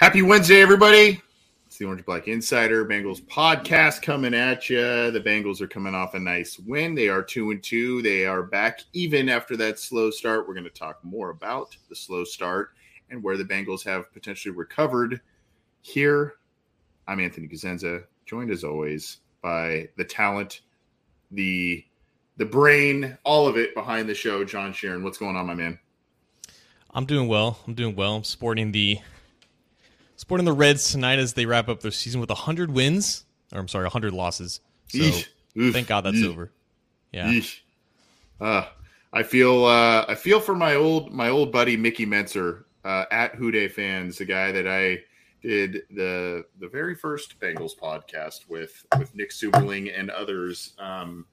Happy Wednesday, everybody. It's the Orange Black Insider Bengals podcast coming at you. The Bengals are coming off a nice win. They are two and two. They are back even after that slow start. We're going to talk more about the slow start and where the Bengals have potentially recovered. Here, I'm Anthony Cosenza, joined as always by the talent, the the brain, all of it behind the show, John Sheeran. What's going on, my man? I'm doing well. I'm doing well. I'm sporting the Sporting the Reds tonight as they wrap up their season with 100 wins, or I'm sorry, 100 losses. So thank God that's over. Yeah. Uh, I feel uh, I feel for my old my old buddy Mickey Menzer uh, at Houday fans, the guy that I did the the very first Bengals podcast with with Nick Superling and others. Um,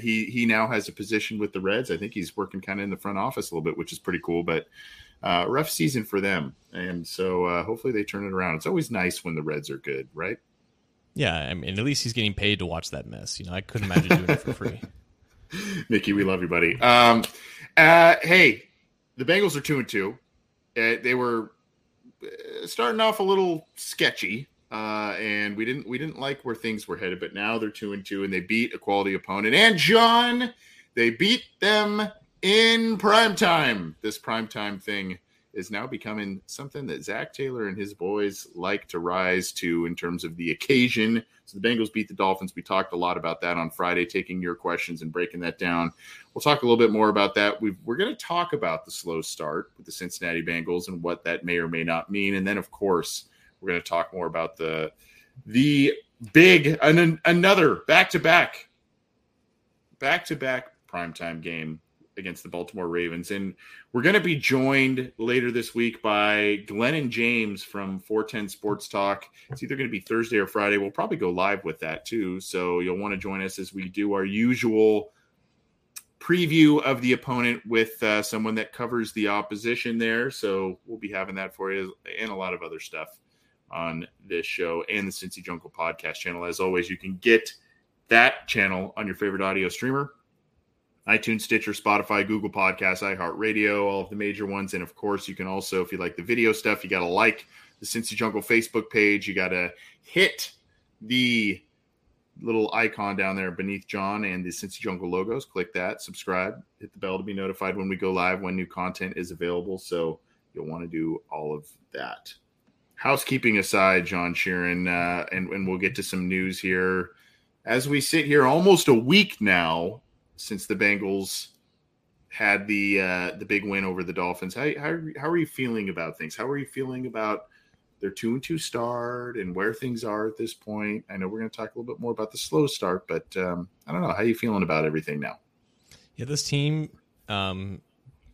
he he now has a position with the Reds. I think he's working kind of in the front office a little bit, which is pretty cool. But uh, rough season for them, and so uh, hopefully they turn it around. It's always nice when the Reds are good, right? Yeah, I mean, at least he's getting paid to watch that mess. You know, I couldn't imagine doing it for free. Mickey, we love you, buddy. Um, uh, hey, the Bengals are two and two. Uh, they were uh, starting off a little sketchy, uh, and we didn't we didn't like where things were headed. But now they're two and two, and they beat a quality opponent. And John, they beat them in primetime. This primetime thing is now becoming something that Zac Taylor and his boys like to rise to in terms of the occasion. So the Bengals beat the Dolphins. We talked a lot about that on Friday, taking your questions and breaking that down. We'll talk a little bit more about that. we are going to talk about the slow start with the Cincinnati Bengals and what that may or may not mean. And then, of course, we're going to talk more about the the big an, another back to back back to back primetime game against the Baltimore Ravens. And we're going to be joined later this week by Glenn and James from 410 Sports Talk. It's either going to be Thursday or Friday. We'll probably go live with that too. So you'll want to join us as we do our usual preview of the opponent with uh, someone that covers the opposition there. So we'll be having that for you and a lot of other stuff on this show and the Cincy Jungle podcast channel. As always, you can get that channel on your favorite audio streamer iTunes, Stitcher, Spotify, Google Podcasts, iHeartRadio, all of the major ones. And of course, you can also, if you like the video stuff, you got to like the Cincy Jungle Facebook page. You got to hit the little icon down there beneath John and the Cincy Jungle logos. Click that, subscribe, hit the bell to be notified when we go live, when new content is available. So you'll want to do all of that. Housekeeping aside, John Sheeran, uh, and, and we'll get to some news here. As we sit here almost a week now since the Bengals had the uh, the big win over the Dolphins. How, how how are you feeling about things? How are you feeling about their two and two start and where things are at this point? I know we're going to talk a little bit more about the slow start, but um, I don't know. How are you feeling about everything now? Yeah, this team um,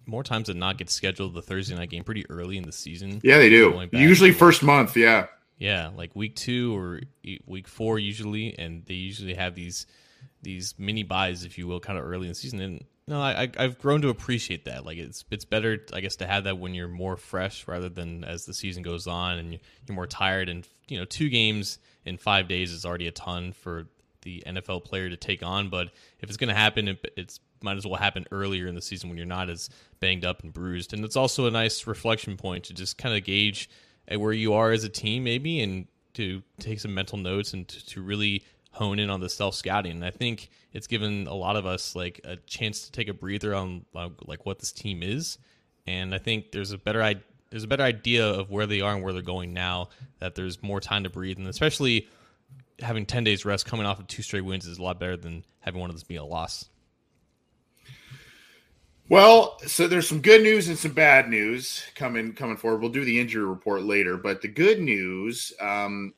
more times than not gets scheduled the Thursday night game pretty early in the season. Yeah, they do. Usually first month. Yeah. Yeah, like week two or week four usually, and they usually have these these mini buys, if you will, kind of early in the season. And no, I, I've grown to appreciate that. Like it's it's better, I guess, to have that when you're more fresh rather than as the season goes on and you're more tired. And you know, two games in five days is already a ton for the NFL player to take on. But if it's going to happen, it, it's might as well happen earlier in the season when you're not as banged up and bruised. And it's also a nice reflection point to just kind of gauge eh, where you are as a team, maybe, and to take some mental notes and to, to really hone in on the self scouting. And I think it's given a lot of us like a chance to take a breather on like what this team is. And I think there's a better idea. There's a better idea of where they are and where they're going now. That there's more time to breathe, and especially having ten days rest coming off of two straight wins is a lot better than having one of those be a loss. Well, so there's some good news and some bad news coming coming forward. We'll do the injury report later, but the good news um,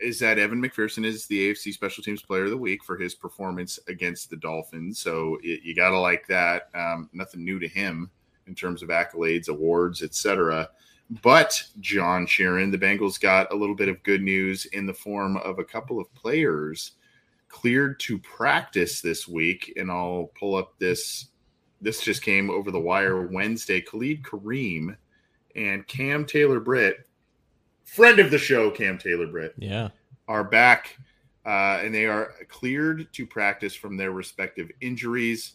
is that Evan McPherson is the AFC Special Teams Player of the Week for his performance against the Dolphins. So it, you got to like that. Um, nothing new to him in terms of accolades, awards, etc. But John Sheeran, the Bengals got a little bit of good news in the form of a couple of players cleared to practice this week, and I'll pull up this. This just came over the wire Wednesday. Khalid Kareem and Cam Taylor Britt friend of the show, Cam Taylor Britt, yeah, are back, uh, and they are cleared to practice from their respective injuries.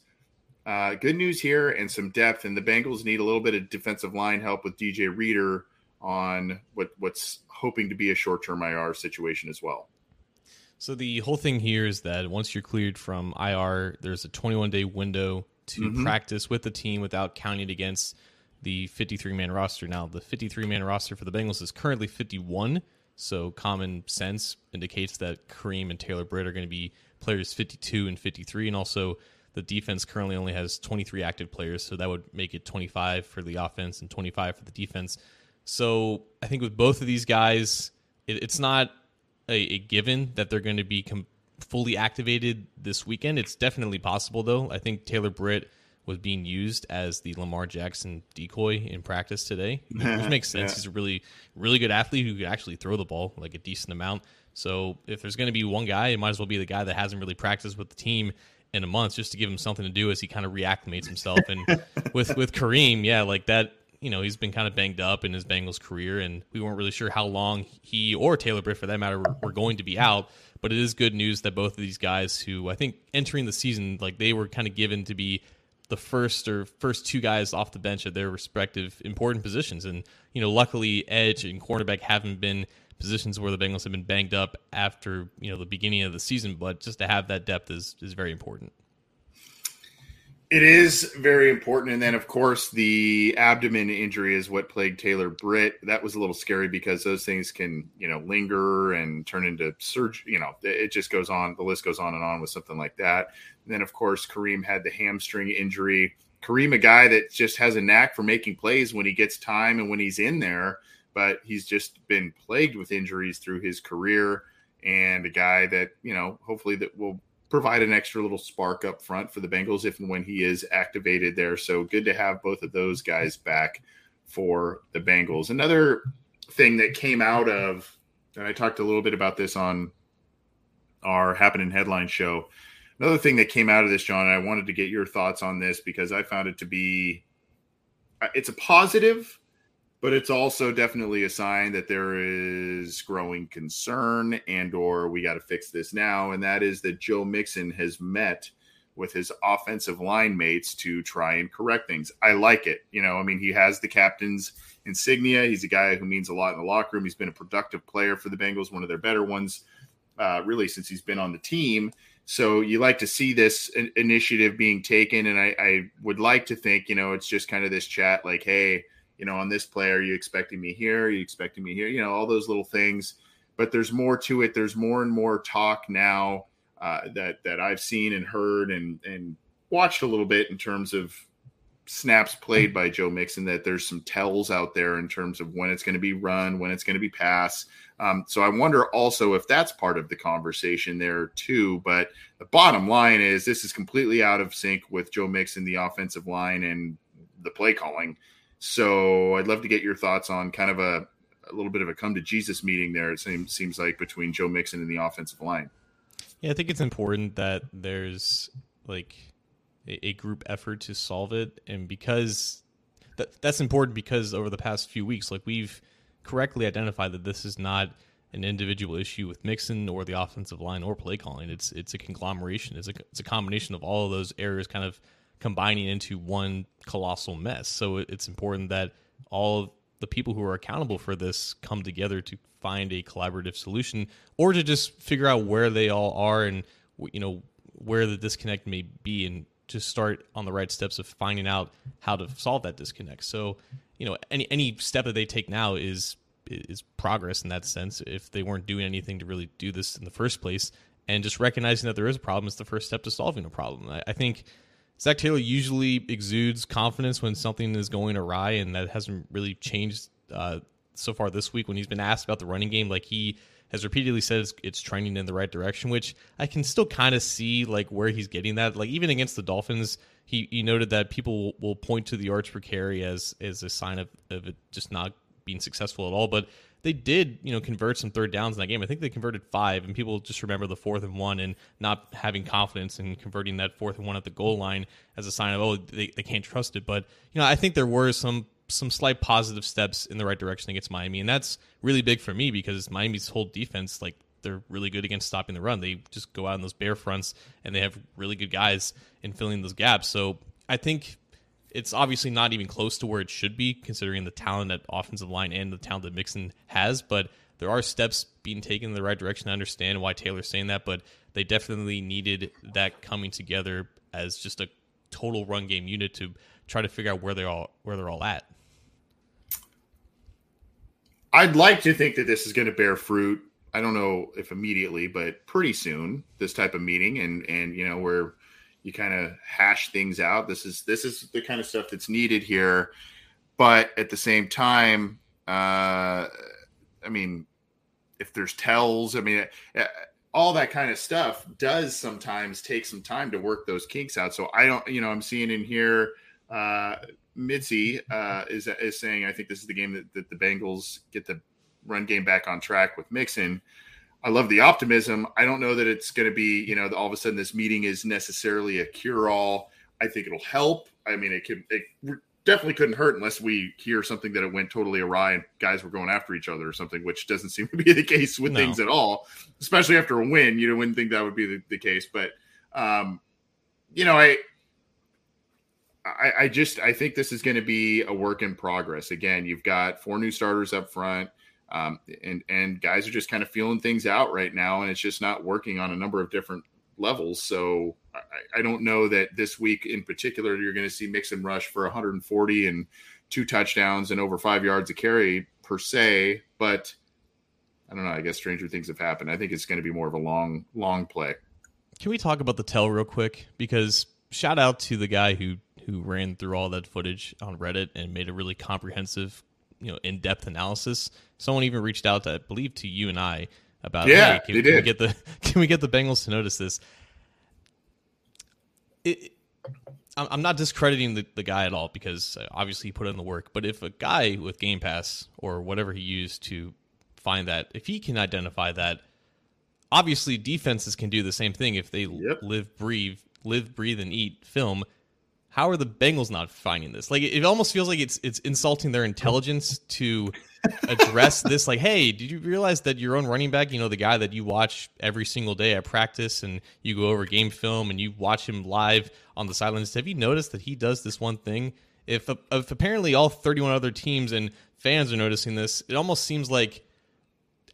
Uh, good news here and some depth, and the Bengals need a little bit of defensive line help with DJ Reader on what what's hoping to be a short term IR situation as well. So the whole thing here is that once you're cleared from IR, there's a 21 day window to mm-hmm. practice with the team without counting it against the 53 man roster. Now, the 53 man roster for the Bengals is currently 51. So, common sense indicates that Kareem and Taylor Britt are going to be players 52 and 53. And also, the defense currently only has 23 active players. So, that would make it 25 for the offense and 25 for the defense. So, I think with both of these guys, it, it's not a, a, given that they're going to be com- fully activated this weekend. It's definitely possible, though. I think Taylor Britt was being used as the Lamar Jackson decoy in practice today, which makes sense. yeah. He's a really, really good athlete who could actually throw the ball like a decent amount. So if there's going to be one guy, it might as well be the guy that hasn't really practiced with the team in a month, just to give him something to do as he kind of reacclimates himself. And with with Kareem, yeah, like that. You know, he's been kind of banged up in his Bengals career, and we weren't really sure how long he or Taylor Britt, for that matter, were, were going to be out. But it is good news that both of these guys, who I think entering the season, like they were kind of given to be the first or first two guys off the bench at their respective important positions. And, you know, luckily edge and cornerback haven't been positions where the Bengals have been banged up after, you know, the beginning of the season, but just to have that depth is is very important. It is very important. And then, of course, the abdomen injury is what plagued Taylor Britt. That was a little scary because those things can, you know, linger and turn into surgery. You know, it just goes on. The list goes on and on with something like that. And then, of course, Kareem had the hamstring injury. Kareem, a guy that just has a knack for making plays when he gets time and when he's in there, but he's just been plagued with injuries through his career. And a guy that, you know, hopefully that will provide an extra little spark up front for the Bengals if and when he is activated there. So good to have both of those guys back for the Bengals. Another thing that came out of, and I talked a little bit about this on our Happening Headline show. Another thing that came out of this, John, I wanted to get your thoughts on this because I found it to be, it's a positive but it's also definitely a sign that there is growing concern and or we got to fix this now and that is that joe mixon has met with his offensive line mates to try and correct things. I like it you know i mean he has the captain's insignia. He's a guy who means a lot in the locker room. He's been a productive player for the bengals one of their better ones uh, really since he's been on the team. So you like to see this initiative being taken and I, I would like to think you know it's just kind of this chat like hey you know, on this play, are you expecting me here? Are you expecting me here? You know, all those little things. But there's more to it. There's more and more talk now uh, that that I've seen and heard and and watched a little bit in terms of snaps played by Joe Mixon. That there's some tells out there in terms of when it's going to be run, when it's going to be pass. Um, so I wonder also if that's part of the conversation there too. But the bottom line is this is completely out of sync with Joe Mixon, the offensive line, and the play calling. So I'd love to get your thoughts on kind of a, a little bit of a come to Jesus meeting there. It seems seems like between Joe Mixon and the offensive line. Yeah, I think it's important that there's like a, a group effort to solve it, and because that that's important because over the past few weeks, like we've correctly identified that this is not an individual issue with Mixon or the offensive line or play calling. It's it's a conglomeration. It's a it's a combination of all of those areas kind of combining into one colossal mess. So it's important that all the people who are accountable for this come together to find a collaborative solution or to just figure out where they all are and you know where the disconnect may be and just start on the right steps of finding out how to solve that disconnect. So, you know, any any step that they take now is is progress in that sense. If they weren't doing anything to really do this in the first place, and just recognizing that there is a problem is the first step to solving a problem. I, I think Zac Taylor usually exudes confidence when something is going awry, and that hasn't really changed uh, so far this week when he's been asked about the running game. Like he has repeatedly said it's, it's trending in the right direction, which I can still kind of see like where he's getting that. Like even against the Dolphins, he, he noted that people will point to the yards per carry as as a sign of, of it just not being successful at all. But they did, you know, convert some third downs in that game. I think they converted five, and people just remember the fourth and one and not having confidence in converting that fourth and one at the goal line as a sign of oh they, they can't trust it. But you know, I think there were some some slight positive steps in the right direction against Miami, and that's really big for me because Miami's whole defense, like they're really good against stopping the run. They just go out in those bare fronts, and they have really good guys in filling those gaps. So I think it's obviously not even close to where it should be, considering the talent at offensive line and the talent that Mixon has. But there are steps being taken in the right direction. I understand why Taylor's saying that, but they definitely needed that coming together as just a total run game unit to try to figure out where they all where they're all at. I'd like to think that this is going to bear fruit. I don't know if immediately, but pretty soon, this type of meeting and and you know where you kind of hash things out. This is this is the kind of stuff that's needed here. But at the same time, uh, I mean, if there's tells, I mean, uh, all that kind of stuff does sometimes take some time to work those kinks out. So I don't, you know, I'm seeing in here, uh, Mitzi uh, is is saying I think this is the game that, that the Bengals get the run game back on track with Mixon. I love the optimism. I don't know that it's going to be, you know, all of a sudden this meeting is necessarily a cure all. I think it'll help. I mean, it could, it definitely couldn't hurt unless we hear something that it went totally awry and guys were going after each other or something, which doesn't seem to be the case with no. things at all, especially after a win. You know, wouldn't think that would be the, the case. But, um, you know, I, I, I just I think this is going to be a work in progress. Again, you've got four new starters up front. Um, and and guys are just kind of feeling things out right now, and it's just not working on a number of different levels. So I, I don't know that this week in particular you're going to see Mixon rush for 140 and two touchdowns and over five yards a carry per se, but I don't know. I guess stranger things have happened. I think it's going to be more of a long, long play. Can we talk about the tell real quick? Because shout out to the guy who who ran through all that footage on Reddit and made a really comprehensive, you know, in depth analysis. Someone even reached out, to, I believe, to you and I about yeah, hey, can, can we get the can we get the Bengals to notice this? It, I'm not discrediting the, the guy at all because uh, obviously he put in the work. But if a guy with Game Pass or whatever he used to find that, if he can identify that, obviously defenses can do the same thing if they yep. live, breathe, live, breathe, and eat film how are the Bengals not finding this? Like it almost feels like it's it's insulting their intelligence to address this. Like, hey, did you realize that your own running back, you know, the guy that you watch every single day at practice and you go over game film and you watch him live on the sidelines, have you noticed that he does this one thing? If if apparently all 31 other teams and fans are noticing this, it almost seems like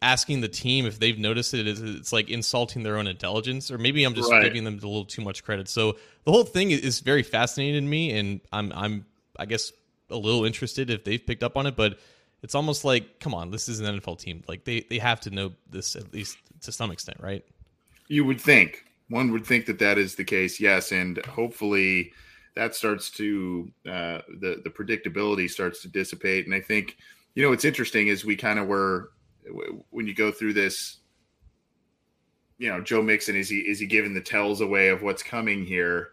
asking the team if they've noticed it is it's like insulting their own intelligence or maybe i'm just right. giving them a little too much credit. So the whole thing is very fascinating to me and i'm i'm i guess a little interested if they've picked up on it but it's almost like come on this is an nfl team. Like they they have to know this at least to some extent right? You would think. One would think that that is the case yes and hopefully that starts to uh, the the predictability starts to dissipate and i think you know what's interesting is we kind of were when you go through this, you know, Joe Mixon is he is he giving the tells away of what's coming here?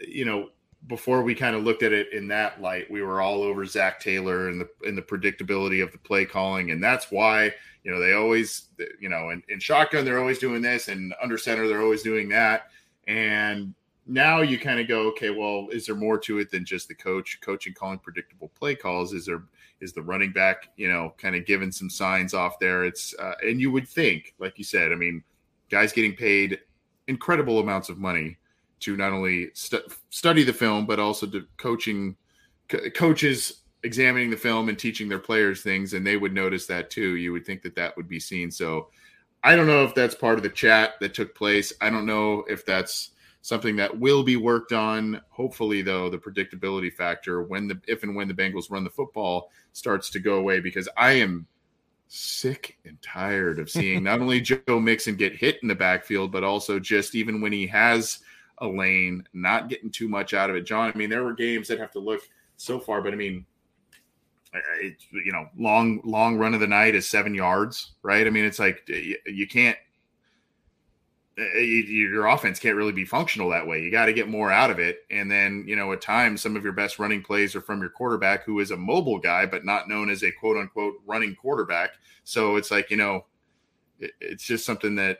You know, before we kind of looked at it in that light, we were all over Zac Taylor and the and the predictability of the play calling, and that's why you know they always you know in, in shotgun they're always doing this, and under center they're always doing that, and now you kind of go, okay, well, is there more to it than just the coach coaching calling predictable play calls? Is there is the running back, you know, kind of giving some signs off there? It's uh, and you would think, like you said, I mean, guys getting paid incredible amounts of money to not only stu- study the film but also to coaching co- coaches examining the film and teaching their players things, and they would notice that too. You would think that that would be seen. So I don't know if that's part of the chat that took place. I don't know if that's something that will be worked on. Hopefully, though, the predictability factor when the if and when the Bengals run the football starts to go away because I am sick and tired of seeing not only Joe Mixon get hit in the backfield, but also just even when he has a lane, not getting too much out of it. John, I mean, there were games that have to look so far, but I mean, it, you know, long long run of the night is seven yards, right? I mean, it's like you, you can't. Your offense can't really be functional that way. You got to get more out of it. And then, you know, at times, some of your best running plays are from your quarterback, who is a mobile guy, but not known as a quote unquote running quarterback. So it's like, you know, it's just something that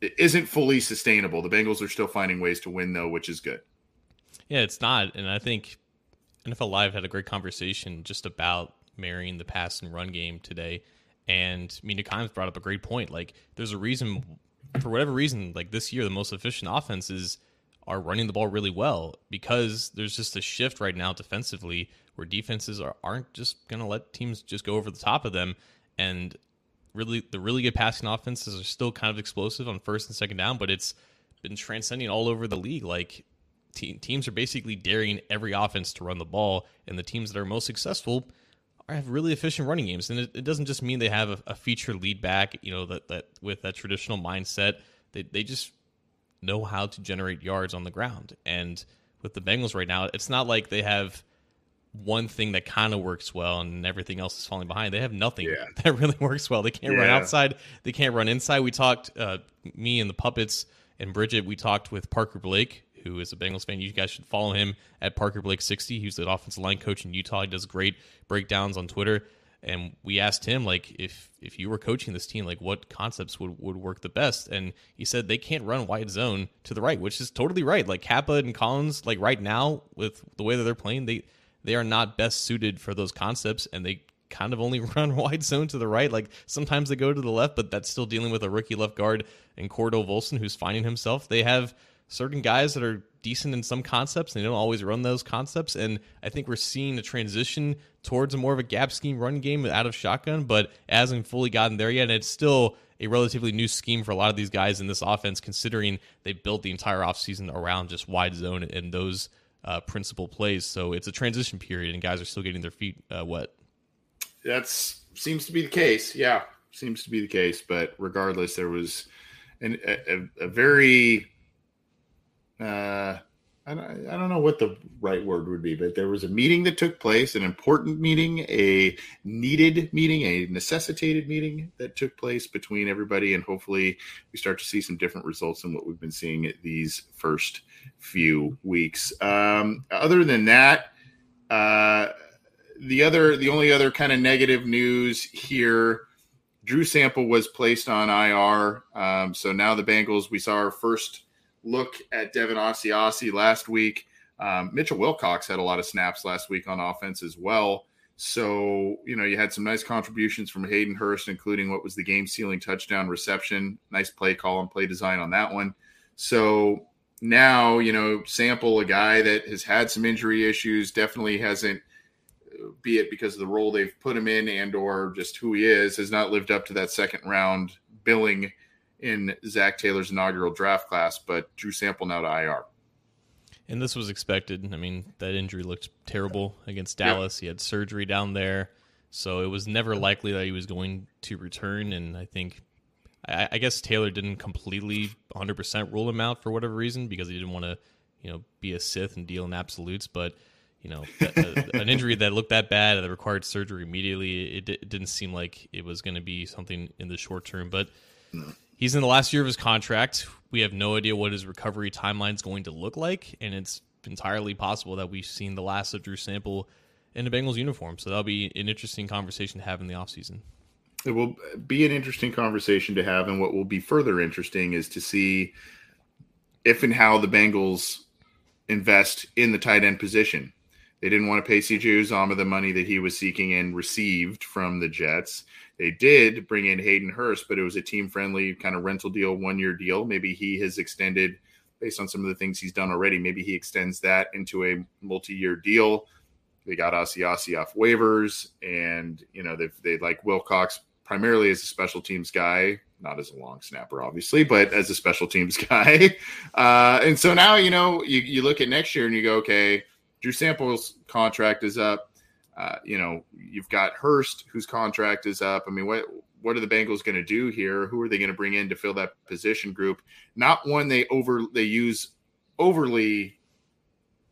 isn't fully sustainable. The Bengals are still finding ways to win, though, which is good. Yeah, it's not. And I think NFL Live had a great conversation just about marrying the pass and run game today. And Mina Kimes brought up a great point. Like, there's a reason, for whatever reason, like this year, the most efficient offenses are running the ball really well because there's just a shift right now defensively where defenses are, aren't just going to let teams just go over the top of them. And really, the really good passing offenses are still kind of explosive on first and second down, but it's been transcending all over the league. Like, te- teams are basically daring every offense to run the ball, and the teams that are most successful have really efficient running games. And it, it doesn't just mean they have a, a feature lead back, you know, that, that with that traditional mindset. They they just know how to generate yards on the ground. And with the Bengals right now, it's not like they have one thing that kind of works well and everything else is falling behind. They have nothing yeah. that really works well. They can't yeah. run outside. They can't run inside. We talked, uh, me and the puppets and Bridget, we talked with Parker Blake, who is a Bengals fan. You guys should follow him at Parker Blake sixty. He's the offensive line coach in Utah. He does great breakdowns on Twitter. And we asked him like if if you were coaching this team, like what concepts would, would work the best? And he said they can't run wide zone to the right, which is totally right. Like Cappa and Collins, like right now with the way that they're playing, they they are not best suited for those concepts, and they kind of only run wide zone to the right. Like sometimes they go to the left, but that's still dealing with a rookie left guard and Cordell Volson who's finding himself. They have certain guys that are decent in some concepts and they don't always run those concepts and i think we're seeing a transition towards a more of a gap scheme run game out of shotgun but hasn't fully gotten there yet and it's still a relatively new scheme for a lot of these guys in this offense considering they built the entire offseason around just wide zone and those uh, principal plays. So it's a transition period and guys are still getting their feet uh, wet. That seems to be the case. Yeah seems to be the case but regardless there was an, a, a very uh, I don't, I don't know what the right word would be, but there was a meeting that took place, an important meeting, a needed meeting, a necessitated meeting that took place between everybody, and hopefully we start to see some different results than what we've been seeing these first few weeks. Um, other than that, uh, the other, the only other kind of negative news here. Drew Sample was placed on IR. Um, so now the Bengals, we saw our first look at Devin Asiasi last week. Um, Mitchell Wilcox had a lot of snaps last week on offense as well. So, you know, you had some nice contributions from Hayden Hurst, including what was the game sealing touchdown reception. Nice play call and play design on that one. So now, you know, sample a guy that has had some injury issues, definitely hasn't, be it because of the role they've put him in and or just who he is, has not lived up to that second round billing in Zac Taylor's inaugural draft class, but Drew Sample now to IR. And this was expected. I mean, that injury looked terrible against Dallas. He had surgery down there, so it was never likely that he was going to return. And I think, I, I guess Taylor didn't completely 100% rule him out for whatever reason because he didn't want to, you know, be a Sith and deal in absolutes. But you know, an injury that looked that bad that required surgery immediately, it, it didn't seem like it was going to be something in the short term. But He's in the last year of his contract. We have no idea what his recovery timeline is going to look like, and it's entirely possible that we've seen the last of Drew Sample in a Bengals uniform. So that'll be an interesting conversation to have in the offseason. It will be an interesting conversation to have, and what will be further interesting is to see if and how the Bengals invest in the tight end position. They didn't want to pay CJ Uzomah the money that he was seeking and received from the Jets. They did bring in Hayden Hurst, but it was a team friendly kind of rental deal, one year deal. Maybe he has extended based on some of the things he's done already. Maybe he extends that into a multi year deal. they got Asiasi off waivers, and you know they they like Wilcox primarily as a special teams guy, not as a long snapper, obviously, but as a special teams guy. Uh, and so now you know you you look at next year and you go, okay, Drew Sample's contract is up. Uh, you know, you've got Hurst, whose contract is up. I mean, what what are the Bengals going to do here? Who are they going to bring in to fill that position group? Not one they over they use overly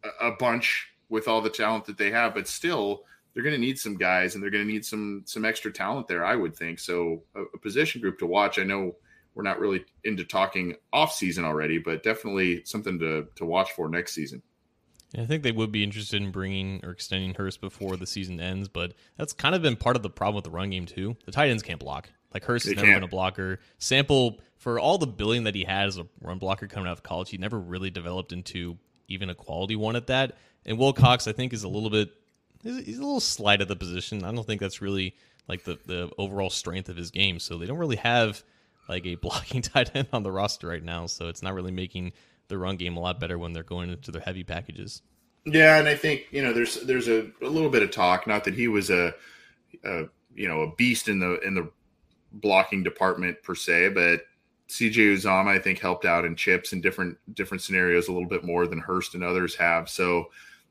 a, a bunch with all the talent that they have, but still they're going to need some guys and they're going to need some some extra talent there. I would think so. A, a position group to watch. I know we're not really into talking off season already, but definitely something to to watch for next season. I think they would be interested in bringing or extending Hurst before the season ends, but that's kind of been part of the problem with the run game too. The tight ends can't block. Like Hurst has never can't. been a blocker. Sample for all the billing that he had as a run blocker coming out of college, he never really developed into even a quality one at that. And Wilcox, I think, is a little bit he's, he's a little slight at the position. I don't think that's really like the the overall strength of his game. So they don't really have like a blocking tight end on the roster right now. So it's not really making the run game a lot better when they're going into their heavy packages. Yeah, and I think you know there's there's a, a little bit of talk. Not that he was a, a you know a beast in the in the blocking department per se, but CJ Uzomah I think helped out in chips in different different scenarios a little bit more than Hurst and others have. So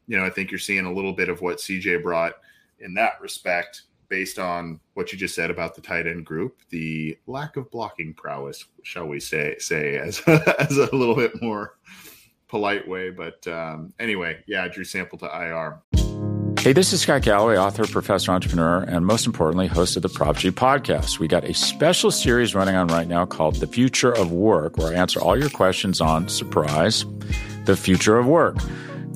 you know I think you're seeing a little bit of what CJ brought in that respect based on what you just said about the tight end group, the lack of blocking prowess, shall we say, say as as a little bit more polite way. But um, anyway, yeah, Drew Sample to IR. Hey, this is Scott Galloway, author, professor, entrepreneur, and most importantly, host of the Prop G podcast. We got a special series running on right now called The Future of Work, where I answer all your questions on surprise, the future of work.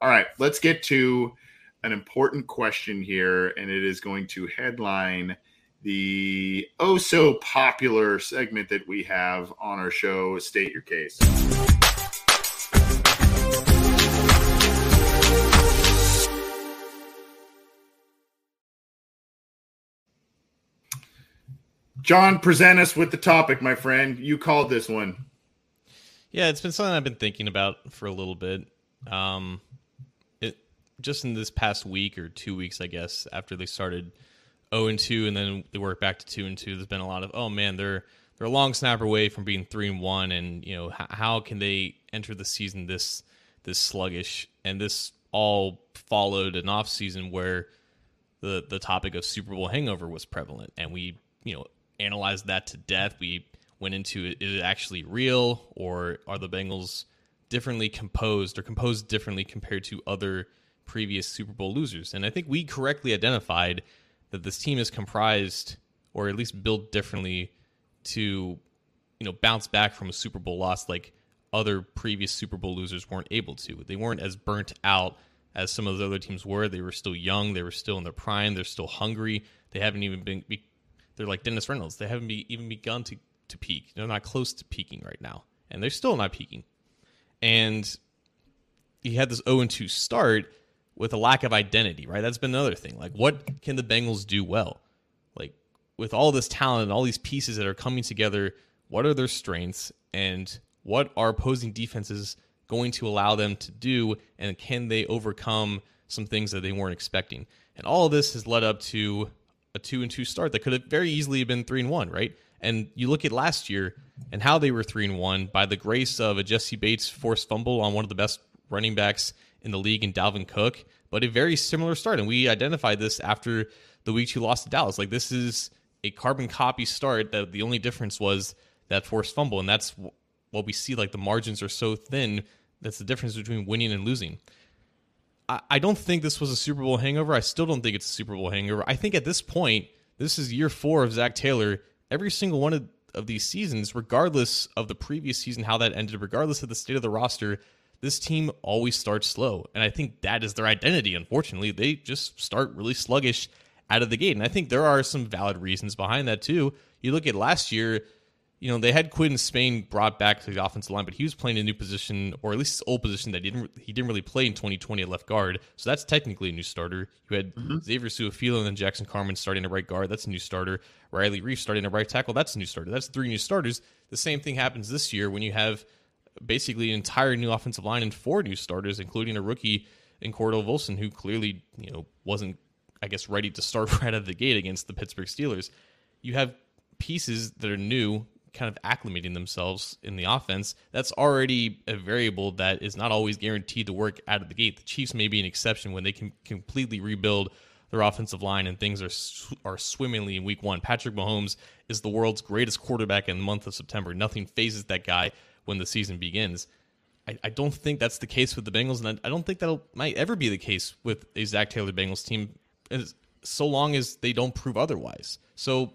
All right, let's get to an important question here, and it is going to headline the oh so popular segment that we have on our show State Your Case. John, present us with the topic, my friend. You called this one. Yeah, it's been something I've been thinking about for a little bit. Um, just in this past week or two weeks, I guess, after they started 0 and 2, and then they worked back to 2 and 2. There's been a lot of, oh man, they're they're a long snap away from being 3 and 1, and you know how, how can they enter the season this this sluggish? And this all followed an off season where the the topic of Super Bowl hangover was prevalent, and we you know analyzed that to death. We went into is it actually real, or are the Bengals differently composed or composed differently compared to other previous Super Bowl losers. And I think we correctly identified that this team is comprised or at least built differently to you know bounce back from a Super Bowl loss like other previous Super Bowl losers weren't able to. They weren't as burnt out as some of those other teams were. They were still young, they were still in their prime, they're still hungry. They haven't even been they're like Dennis Reynolds. They haven't be, even begun to to peak. They're not close to peaking right now. And they're still not peaking. And he had this 0 2 start with a lack of identity, right? That's been another thing. Like, what can the Bengals do well? Like, with all this talent and all these pieces that are coming together, what are their strengths and what are opposing defenses going to allow them to do, and can they overcome some things that they weren't expecting? And all of this has led up to a two and two start that could have very easily been three and one, right? And you look at last year and how they were three and one by the grace of a Jessie Bates forced fumble on one of the best running backs in the league in Dalvin Cook, but a very similar start. And we identified this after the week two loss to Dallas. Like this is a carbon copy start that the only difference was that forced fumble, and that's what we see. Like the margins are so thin. That's the difference between winning and losing. I, don't think this was a Super Bowl hangover. I still don't think it's a Super Bowl hangover. I think at this point, this is year four of Zac Taylor. Every single one of, of these seasons, regardless of the previous season, how that ended, regardless of the state of the roster, this team always starts slow. And I think that is their identity, unfortunately. They just start really sluggish out of the gate. And I think there are some valid reasons behind that, too. You look at last year, you know, they had Quinton Spain brought back to the offensive line, but he was playing a new position, or at least his old position that he didn't he didn't really play in 2020 at left guard. So that's technically a new starter. You had mm-hmm. Xavier Su'a-Filo and then Jackson Carman starting at right guard. That's a new starter. Riley Reiff starting at right tackle. That's a new starter. That's three new starters. The same thing happens this year when you have basically an entire new offensive line and four new starters, including a rookie in Cordell Volson, who clearly you know wasn't, I guess, ready to start right out of the gate against the Pittsburgh Steelers. You have pieces that are new kind of acclimating themselves in the offense, that's already a variable that is not always guaranteed to work out of the gate. The Chiefs may be an exception when they can completely rebuild their offensive line and things are are swimmingly in week 1. Patrick Mahomes is the world's greatest quarterback in the month of September. Nothing phases that guy when the season begins. I, I don't think that's the case with the Bengals, and I, I don't think that might ever be the case with a Zac Taylor Bengals team, as, so long as they don't prove otherwise. So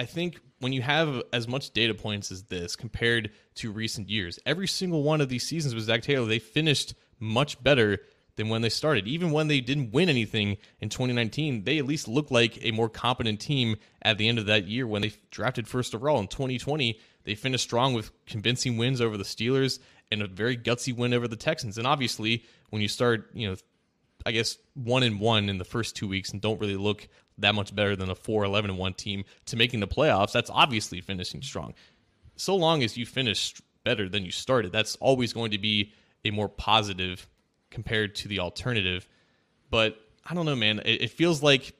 I think when you have as much data points as this compared to recent years, every single one of these seasons with Zac Taylor, they finished much better than when they started. Even when they didn't win anything in 2019, they at least looked like a more competent team at the end of that year when they drafted first overall. In 2020, they finished strong with convincing wins over the Steelers and a very gutsy win over the Texans. And obviously, when you start, you know, I guess one and one in the first two weeks and don't really look that much better than a 4 11 and 1 team to making the playoffs, that's obviously finishing strong. So long as you finish better than you started, that's always going to be a more positive compared to the alternative. But I don't know, man. It, it feels like,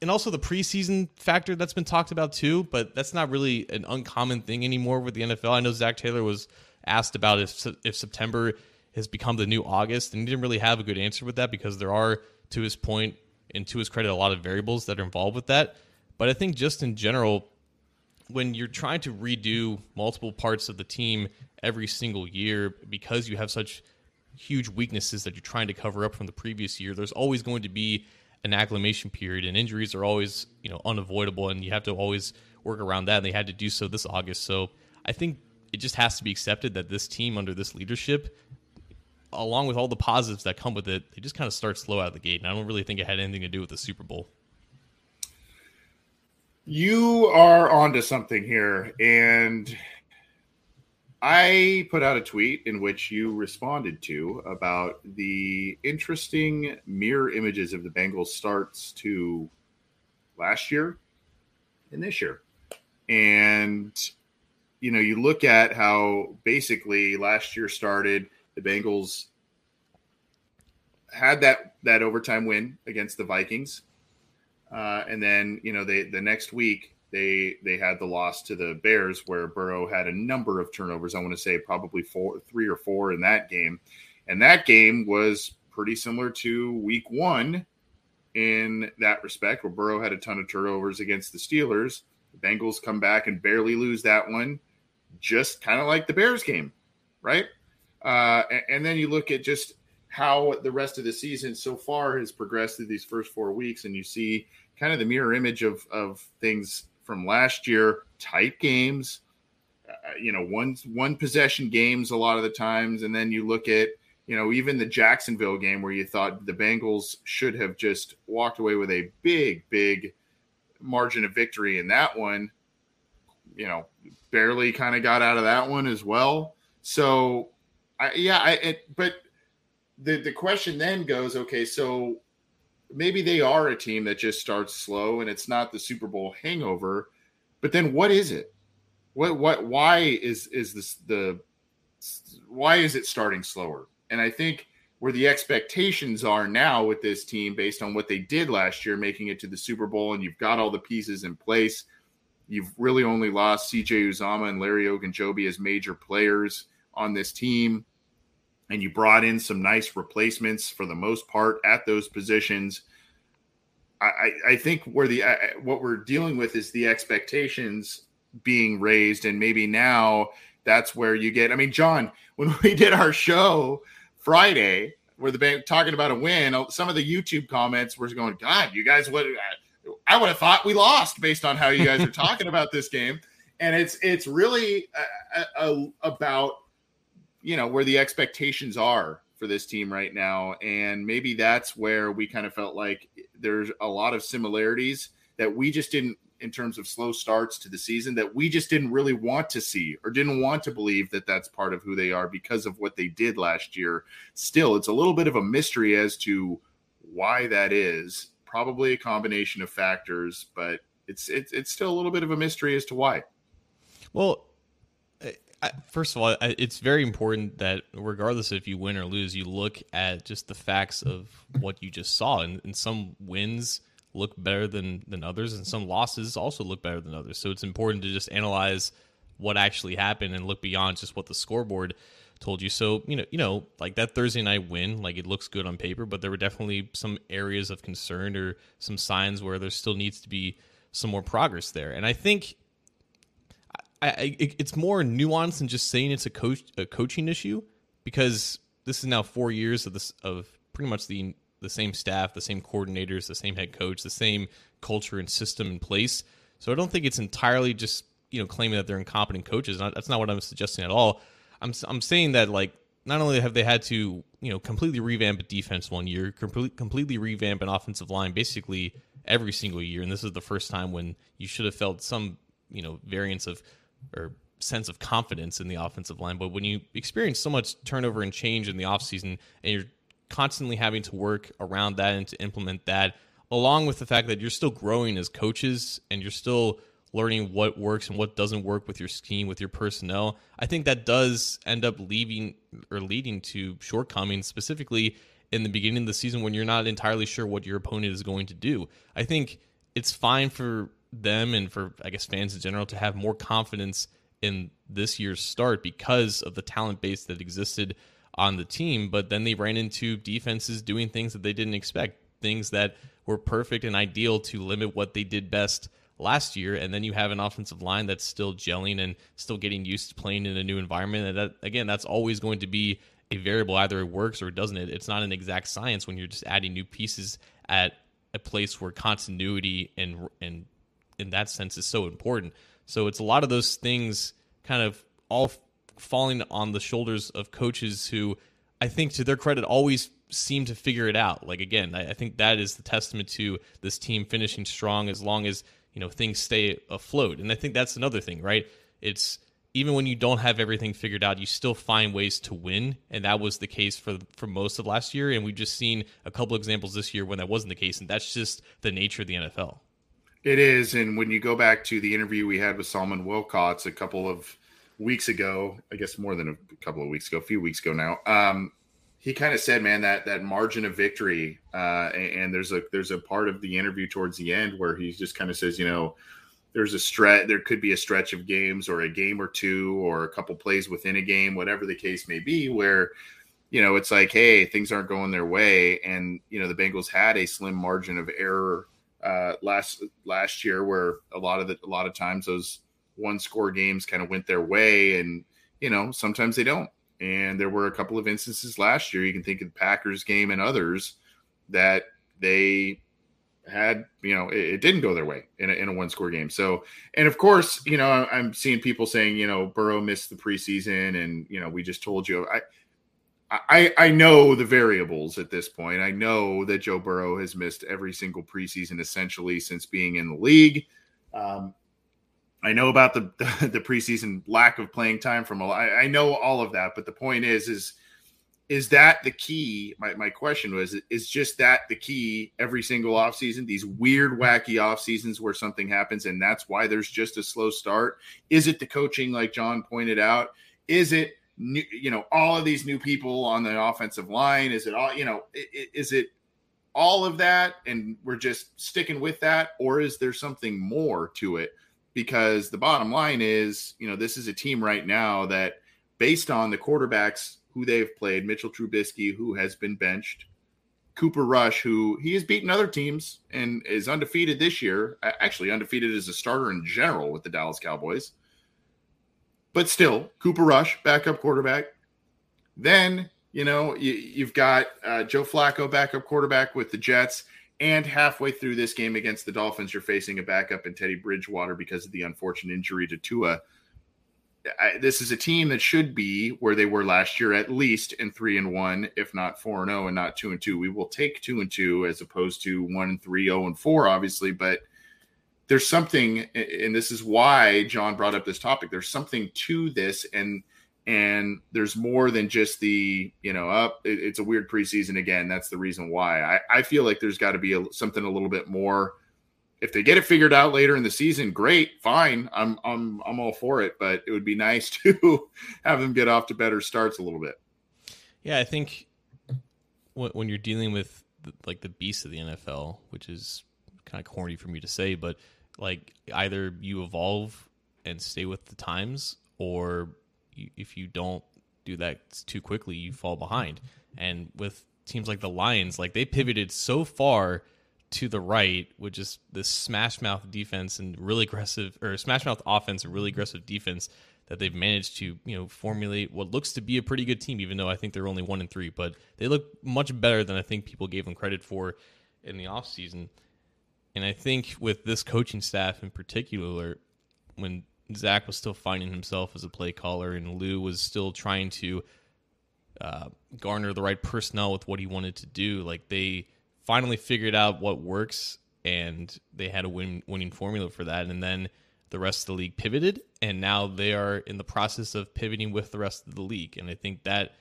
and also the preseason factor that's been talked about too, but that's not really an uncommon thing anymore with the NFL. I know Zac Taylor was asked about if if September has become the new August, and he didn't really have a good answer with that because there are, to his point, and to his credit, a lot of variables that are involved with that. But I think just in general, when you're trying to redo multiple parts of the team every single year because you have such huge weaknesses that you're trying to cover up from the previous year, there's always going to be an acclimation period, and injuries are always you know unavoidable, and you have to always work around that. And they had to do so this August, so I think it just has to be accepted that this team under this leadership along with all the positives that come with it, they just kind of start slow out of the gate. And I don't really think it had anything to do with the Super Bowl. You are onto something here. And I put out a tweet in which you responded to about the interesting mirror images of the Bengals starts to last year and this year. And, you know, you look at how basically last year started – the Bengals had that that overtime win against the Vikings, uh, and then you know they the next week they they had the loss to the Bears where Burrow had a number of turnovers. I want to say probably four, three or four in that game, and that game was pretty similar to Week One in that respect, where Burrow had a ton of turnovers against the Steelers. The Bengals come back and barely lose that one, just kind of like the Bears game, right? Uh, and then you look at just how the rest of the season so far has progressed through these first four weeks, and you see kind of the mirror image of of things from last year. Tight games, uh, you know, one one possession games a lot of the times, and then you look at you know even the Jacksonville game where you thought the Bengals should have just walked away with a big big margin of victory in that one. You know, barely kind of got out of that one as well. So I, yeah, I, it, but the the question then goes, okay, so maybe they are a team that just starts slow and it's not the Super Bowl hangover. But then what is it? What what why is is this the why is it starting slower? And I think where the expectations are now with this team based on what they did last year, making it to the Super Bowl, and you've got all the pieces in place. You've really only lost CJ Uzomah and Larry Ogunjobi as major players on this team and you brought in some nice replacements for the most part at those positions. I, I think where the uh, what we're dealing with is the expectations being raised, and maybe now that's where you get. I mean, John, when we did our show Friday, where the bank talking about a win, uh, some of the YouTube comments were going, "God, you guys would." I would have thought we lost based on how you guys are talking about this game, and it's it's really a, a, about you know where the expectations are for this team right now. And maybe that's where we kind of felt like there's a lot of similarities that we just didn't in terms of slow starts to the season that we just didn't really want to see or didn't want to believe that that's part of who they are because of what they did last year. Still it's a little bit of a mystery as to why that is. Probably a combination of factors but it's it's, it's still a little bit of a mystery as to why. Well first of all, it's very important that regardless if you win or lose, you look at just the facts of what you just saw. And, and some wins look better than than others, and some losses also look better than others. So it's important to just analyze what actually happened and look beyond just what the scoreboard told you. So you know, you know, like that Thursday night win, like it looks good on paper, but there were definitely some areas of concern or some signs where there still needs to be some more progress there. And I think I, it's more nuanced than just saying it's a coach a coaching issue because this is now four years of this of pretty much the the same staff, the same coordinators, the same head coach, the same culture and system in place. So I don't think it's entirely just you know claiming that they're incompetent coaches. That's not what I'm suggesting at all. I'm I'm saying that like not only have they had to you know completely revamp a defense one year, completely completely revamp an offensive line basically every single year, and this is the first time when you should have felt some you know variance of or sense of confidence in the offensive line. But when you experience so much turnover and change in the offseason and you're constantly having to work around that and to implement that, along with the fact that you're still growing as coaches and you're still learning what works and what doesn't work with your scheme, with your personnel, I think that does end up leaving or leading to shortcomings, specifically in the beginning of the season when you're not entirely sure what your opponent is going to do. I think it's fine for them and for I guess fans in general to have more confidence in this year's start because of the talent base that existed on the team. But then they ran into defenses doing things that they didn't expect, things that were perfect and ideal to limit what they did best last year. And then you have an offensive line that's still gelling and still getting used to playing in a new environment. And that, again, that's always going to be a variable. Either it works or it doesn't. It. It's not an exact science when you're just adding new pieces at a place where continuity and and in that sense is so important. So it's a lot of those things kind of all falling on the shoulders of coaches who I think to their credit always seem to figure it out. Like again, I, I think that is the testament to this team finishing strong as long as, you know, things stay afloat. And I think that's another thing, right? It's even when you don't have everything figured out, you still find ways to win, and that was the case for for most of last year. And we've just seen a couple examples this year when that wasn't the case, and that's just the nature of the NFL. It is, and when you go back to the interview we had with Solomon Wilcots a couple of weeks ago, I guess more than a couple of weeks ago, a few weeks ago now, um, he kind of said, "Man, that that margin of victory," uh, and, and there's a there's a part of the interview towards the end where he just kind of says, you know, there's a stretch, there could be a stretch of games or a game or two or a couple plays within a game, whatever the case may be, where you know it's like, hey, things aren't going their way, and you know the Bengals had a slim margin of error uh, last last year, where a lot of the, a lot of times those one score games kind of went their way, and you know sometimes they don't. And there were a couple of instances last year. You can think of the Packers game and others that they had, you know, it, it didn't go their way in a, in a one score game. So, and of course, you know, I'm seeing people saying, you know, Burrow missed the preseason, and you know, we just told you. I I, I know the variables at this point. I know that Joe Burrow has missed every single preseason essentially since being in the league. Um, I know about the, the, the preseason lack of playing time from a I, I know all of that, but the point is is is that the key? My, my question was, is just that the key every single offseason? These weird, wacky off seasons where something happens, and that's why there's just a slow start. Is it the coaching, like John pointed out? Is it new, you know all of these new people on the offensive line? Is it all you know? Is it all of that, and we're just sticking with that, or is there something more to it? Because the bottom line is, you know, this is a team right now that, based on the quarterbacks who they've played, Mitchell Trubisky, who has been benched, Cooper Rush, who he has beaten other teams and is undefeated this year, actually undefeated as a starter in general with the Dallas Cowboys. But still, Cooper Rush, backup quarterback. Then, you know, you, have got uh, Joe Flacco, backup quarterback with the Jets. And halfway through this game against the Dolphins, you're facing a backup in Teddy Bridgewater because of the unfortunate injury to Tua. I, this is a team that should be where they were last year, at least in three and one, if not four and zero, oh and not two and two. We will take two and two as opposed to one and three, zero oh and four, obviously. But there's something, and this is why John brought up this topic. There's something to this, and and there's more than just the you know up. It, it's a weird preseason again. That's the reason why I, I feel like there's got to be a, something a little bit more if they get it figured out later in the season, great, fine. I'm I'm I'm all for it, but it would be nice to have them get off to better starts a little bit. Yeah, I think when you're dealing with like the beast of the NFL, which is kind of corny for me to say, but like either you evolve and stay with the times, or you, if you don't do that too quickly, you fall behind. And with teams like the Lions, like they pivoted so far to the right with just this smash mouth defense and really aggressive or smash mouth offense and really aggressive defense that they've managed to you know formulate what looks to be a pretty good team even though i think they're only one and three but they look much better than i think people gave them credit for in the offseason and i think with this coaching staff in particular when zac was still finding himself as a play caller and lou was still trying to uh, garner the right personnel with what he wanted to do like they finally figured out what works and they had a win, winning formula for that. And then the rest of the league pivoted, and now they are in the process of pivoting with the rest of the league. And I think that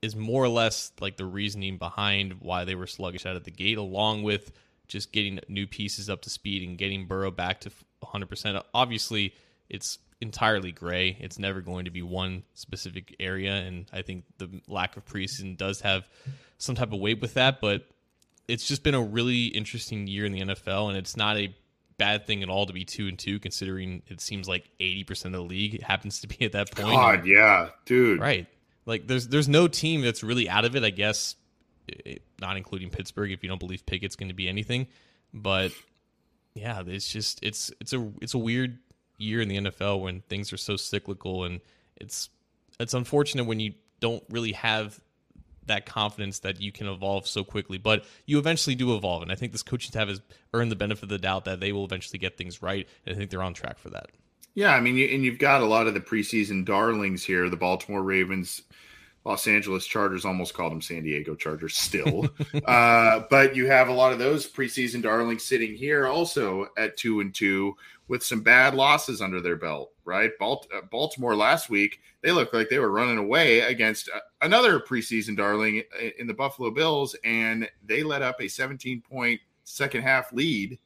is more or less like the reasoning behind why they were sluggish out of the gate, along with just getting new pieces up to speed and getting Burrow back to 100%. Obviously, it's entirely gray. It's never going to be one specific area, and I think the lack of preseason does have some type of weight with that. But it's just been a really interesting year in the NFL, and it's not a bad thing at all to be two and two, considering it seems like eighty percent of the league happens to be at that point. God, yeah, dude. Right. Like there's there's no team that's really out of it. I guess, Eh, not including Pittsburgh, if you don't believe Pickett's going to be anything. But yeah, it's just it's it's a it's a weird year in the NFL when things are so cyclical, and it's it's unfortunate when you don't really have that confidence that you can evolve so quickly. But you eventually do evolve, and I think this coaching staff has earned the benefit of the doubt that they will eventually get things right, and I think they're on track for that. Yeah, I mean, and you've got a lot of the preseason darlings here: the Baltimore Ravens, Los Angeles Chargers. Almost called them San Diego Chargers, still, uh, but you have a lot of those preseason darlings sitting here also at two and two with some bad losses under their belt. Right, uh, Baltimore last week they looked like they were running away against uh, another preseason darling in the Buffalo Bills, and they let up a 17 point second half lead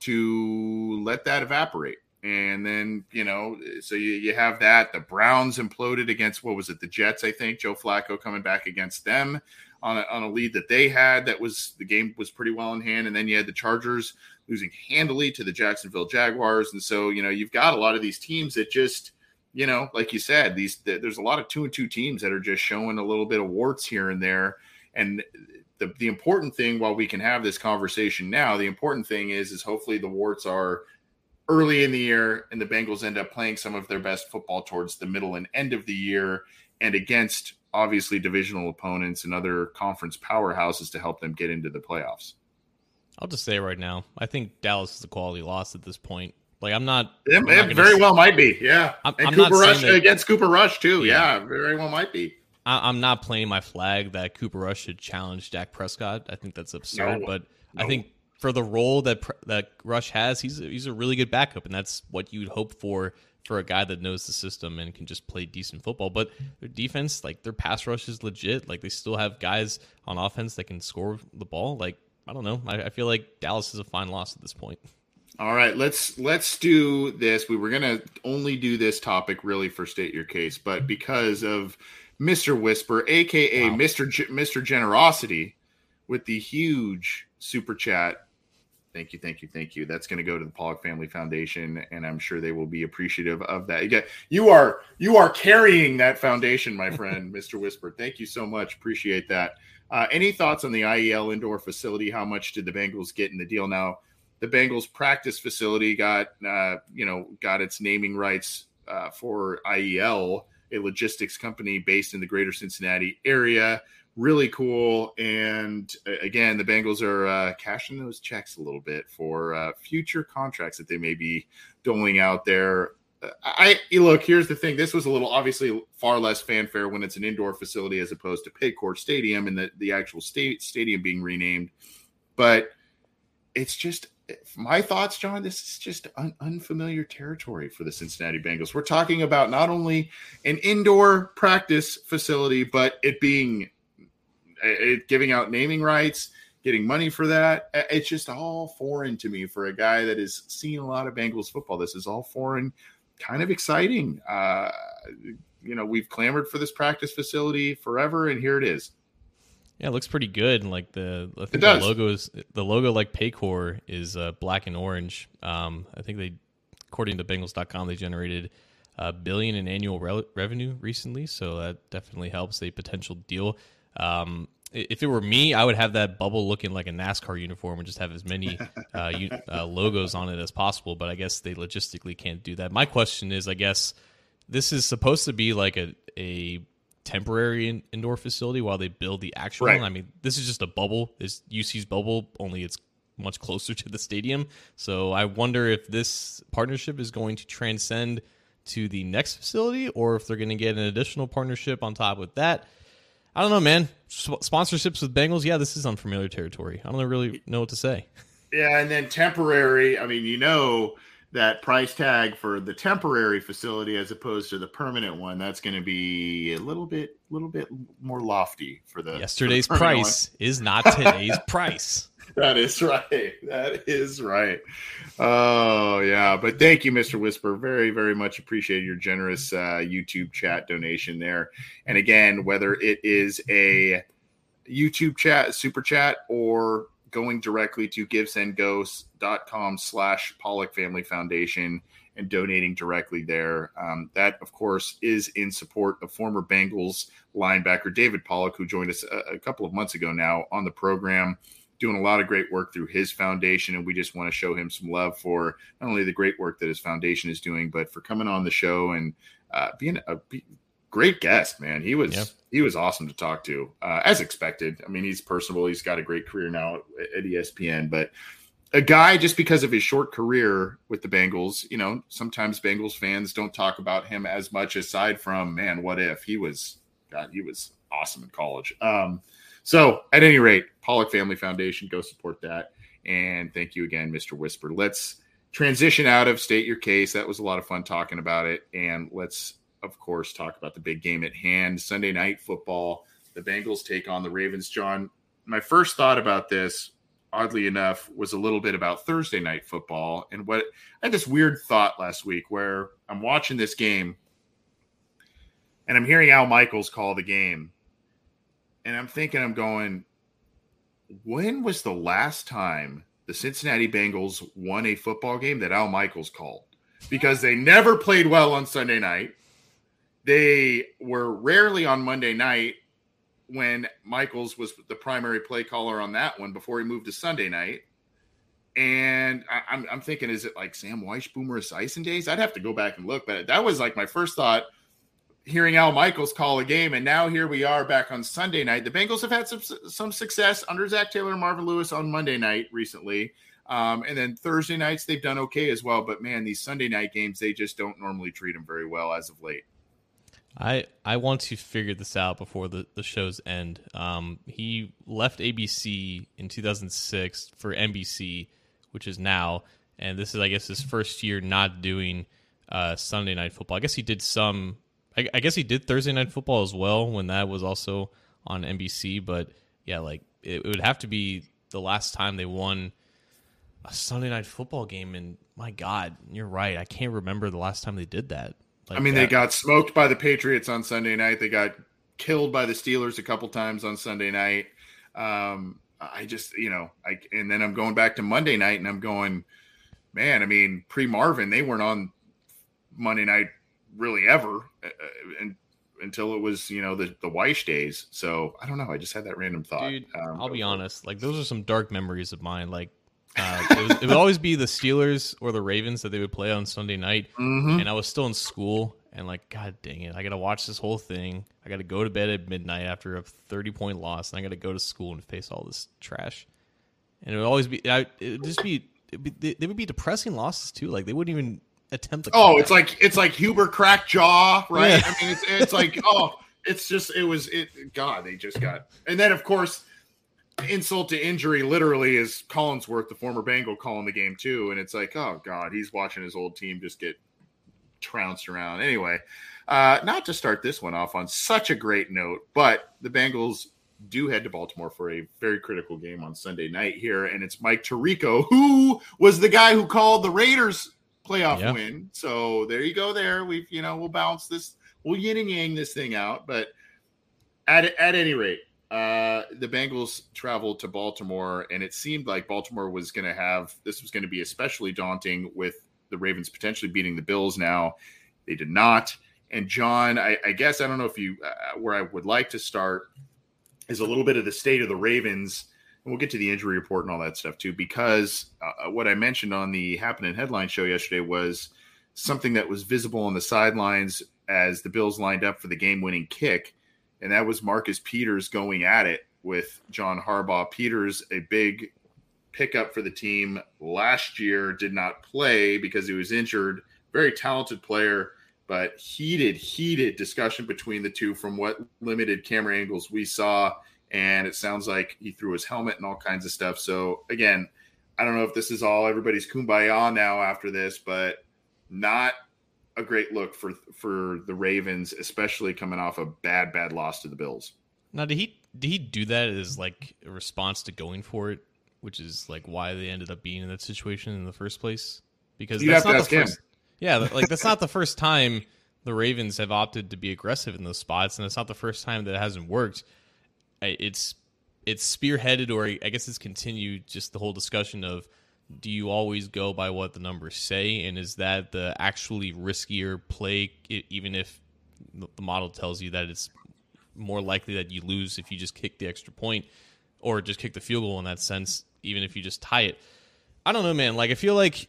to let that evaporate. And then, you know, so you, you have that. The Browns imploded against what was it, the Jets, I think. Joe Flacco coming back against them on a, on a lead that they had. That was the game was pretty well in hand. And then you had the Chargers losing handily to the Jacksonville Jaguars. And so, you know, you've got a lot of these teams that just you know, like you said, these there's a lot of two and two teams that are just showing a little bit of warts here and there. And the the important thing, while we can have this conversation now, the important thing is is hopefully the warts are early in the year and the Bengals end up playing some of their best football towards the middle and end of the year and against obviously divisional opponents and other conference powerhouses to help them get into the playoffs. I'll just say right now, I think Dallas is a quality loss at this point. Like I'm not. It, I'm it not very well might be. Yeah, I'm, and I'm Cooper Rush that, against Cooper Rush too. Yeah. yeah, very well might be. I, am not playing my flag that Cooper Rush should challenge Dak Prescott. I think that's absurd. No, but no. I think for the role that that Rush has, he's a, he's a really good backup, and that's what you'd hope for for a guy that knows the system and can just play decent football. But their defense, like their pass rush is legit. Like they still have guys on offense that can score the ball. Like I don't know. I, I feel like Dallas is a fine loss at this point. All right, let's let's do this. We were gonna only do this topic really for state your case, but because of Mr. Whisper, aka wow. Mr. G- Mr. Generosity, with the huge super chat. Thank you, thank you, thank you. That's going to go to the Pollack Family Foundation, and I'm sure they will be appreciative of that. You are you are carrying that foundation, my friend, Mr. Whisper. Thank you so much. Appreciate that. Uh, any thoughts on the IEL indoor facility? How much did the Bengals get in the deal? Now, the Bengals practice facility got uh, you know got its naming rights uh, for IEL, a logistics company based in the greater Cincinnati area really cool. And again, the Bengals are uh, cashing those checks a little bit for uh, future contracts that they may be doling out there. Uh, I look. Here's the thing. This was a little obviously far less fanfare when it's an indoor facility as opposed to Paycor Stadium and the the actual state stadium being renamed. But it's just my thoughts, John. This is just un- unfamiliar territory for the Cincinnati Bengals. We're talking about not only an indoor practice facility, but it being it, giving out naming rights, getting money for that. It's just all foreign to me for a guy that has seen a lot of Bengals football. This is all foreign, kind of exciting. Uh, you know, we've clamored for this practice facility forever, and here it is. Yeah, it looks pretty good. And like the I think the logo is the logo like Paycor is uh, black and orange. Um, I think they, according to Bengals.com, they generated a billion in annual re- revenue recently, so that definitely helps a potential deal. Um, if it were me, I would have that bubble looking like a NASCAR uniform and just have as many uh, uh, logos on it as possible. But I guess they logistically can't do that. My question is, I guess this is supposed to be like a a temporary in, indoor facility while they build the actual right. one. I mean, this is just a bubble. This UC's bubble, only it's much closer to the stadium. So I wonder if this partnership is going to transcend to the next facility or if they're going to get an additional partnership on top with that. I don't know, man. sponsorships with Bengals, yeah, this is unfamiliar territory. I don't really know what to say. Yeah, and then temporary. I mean, you know that price tag for the temporary facility as opposed to the permanent one. That's going to be a little bit, little bit more lofty for the yesterday's for the price one. is not today's price. That is right. That is right. Oh yeah, but thank you, Mr. Whisper. Very, very much appreciate your generous uh, YouTube chat donation there. And again, whether it is a YouTube chat, super chat, or going directly to givesendghosts.com slash Pollack Family Foundation and donating directly there. Um, that, of course, is in support of former Bengals linebacker David Pollack, who joined us a, a couple of months ago now on the program doing a lot of great work through his foundation, and we just want to show him some love for not only the great work that his foundation is doing, but for coming on the show and uh, being a be, great guest. Man, he was yep. he was awesome to talk to, uh, as expected. I mean, he's personable. He's got a great career now at ESPN, but a guy just because of his short career with the Bengals, you know, sometimes Bengals fans don't talk about him as much aside from man, what if he was God, he was awesome in college. Um, so, at any rate, Pollack Family Foundation, go support that. And thank you again, Mr. Whisper. Let's transition out of state your case. That was a lot of fun talking about it. And let's, of course, talk about the big game at hand Sunday night football. The Bengals take on the Ravens. John, my first thought about this, oddly enough, was a little bit about Thursday night football. And what I had this weird thought last week where I'm watching this game and I'm hearing Al Michaels call the game and I'm thinking, I'm going, when was the last time the Cincinnati Bengals won a football game that Al Michaels called? Because they never played well on Sunday night. They were rarely on Monday night when Michaels was the primary play caller on that one before he moved to Sunday night. And I, am I'm thinking, is it like Sam Wyche, Boomer Esiason days? I'd have to go back and look, but that was like my first thought – hearing Al Michaels call a game, and now here we are back on Sunday night. The Bengals have had some some success under Zac Taylor and Marvin Lewis on Monday night recently, um, and then Thursday nights they've done okay as well. But man, these Sunday night games they just don't normally treat them very well as of late. I I want to figure this out before the the show's end. Um, he left ABC in 2006 for NBC, which is now, and this is I guess his first year not doing uh, Sunday night football. I guess he did some. I, I, guess he did Thursday night football as well when that was also on NBC. But yeah, like it, it would have to be the last time they won a Sunday night football game. And my God, you're right. I can't remember the last time they did that. Like I mean, that. they got smoked by the Patriots on Sunday night. They got killed by the Steelers a couple times on Sunday night. Um, I just, you know, I and then I'm going back to Monday night and I'm going, man. I mean, pre Marvin, they weren't on Monday night really ever, uh, uh, and until it was you know the the Wyche days. So I don't know. I just had that random thought. Dude, um, I'll be honest. Like those are some dark memories of mine. Like uh, it, was, it, would always be the Steelers or the Ravens that they would play on Sunday night, mm-hmm. and I was still in school. And like, God dang it, I got to watch this whole thing. I got to go to bed at midnight after a thirty point loss, and I got to go to school and face all this trash. And it would always be, I, it would just be, be, they would be depressing losses too. Like they wouldn't even attempt. Oh, it's like it's like Huber cracked jaw, right? Yeah. I mean, it's it's like oh, it's just it was it. God, they just got, and then of course, insult to injury, literally is Collinsworth, the former Bengal, calling the game too, and it's like oh God, he's watching his old team just get trounced around. Anyway, uh, not to start this one off on such a great note, but the Bengals do head to Baltimore for a very critical game on Sunday night here, and it's Mike Tirico, who was the guy who called the Raiders playoff yep. win. So there you go. There we've you know we'll bounce this, we'll yin and yang this thing out. But at at any rate, uh, the Bengals traveled to Baltimore, and it seemed like Baltimore was going to have this was going to be especially daunting with the Ravens potentially beating the Bills. Now they did not. And John, I, I guess I don't know if you uh, where I would like to start is a little bit of the state of the Ravens we'll get to the injury report and all that stuff too, because uh, what I mentioned on the Happening Headline show yesterday was something that was visible on the sidelines as the Bills lined up for the game winning kick. And that was Marcus Peters going at it with John Harbaugh. Peters, a big pickup for the team last year, did not play because he was injured. Very talented player, but heated, heated discussion between the two from what limited camera angles we saw and it sounds like he threw his helmet and all kinds of stuff. So again, I don't know if this is all everybody's kumbaya now after this, but not a great look for for the Ravens, especially coming off a bad bad loss to the Bills. Now, did he did he do that as like a response to going for it, which is like why they ended up being in that situation in the first place? Because you that's not the first. Him. Yeah, like that's not the first time the Ravens have opted to be aggressive in those spots, and it's not the first time that it hasn't worked it's it's spearheaded or I guess it's continued just the whole discussion of do you always go by what the numbers say? And is that the actually riskier play even if the model tells you that it's more likely that you lose if you just kick the extra point or just kick the field goal in that sense even if you just tie it? I don't know man. Like i feel like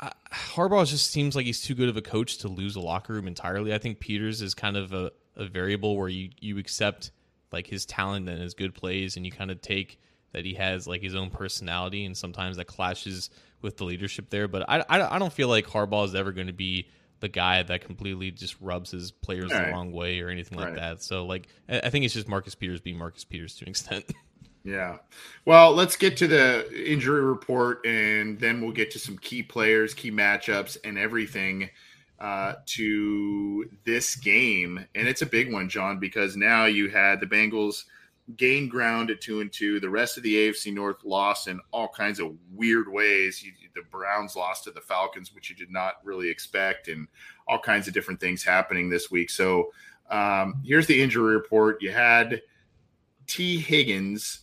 uh, harbaugh just seems like he's too good of a coach to lose a locker room entirely. I think peters is kind of a, a variable where you you accept like his talent and his good plays, and you kind of take that he has like his own personality, and sometimes that clashes with the leadership there. But I, I, I don't feel like Harbaugh is ever going to be the guy that completely just rubs his players right. the wrong way or anything right. like that. So like I think it's just Marcus Peters being Marcus Peters to an extent. Yeah. Well, let's get to the injury report and then we'll get to some key players, key matchups, and everything uh, to this game, and it's a big one, John, because now you had the Bengals gain ground at two and two. The rest of the AFC North lost in all kinds of weird ways. You, the Browns lost to the Falcons, which you did not really expect, and all kinds of different things happening this week. So um, here's the injury report. You had Tee Higgins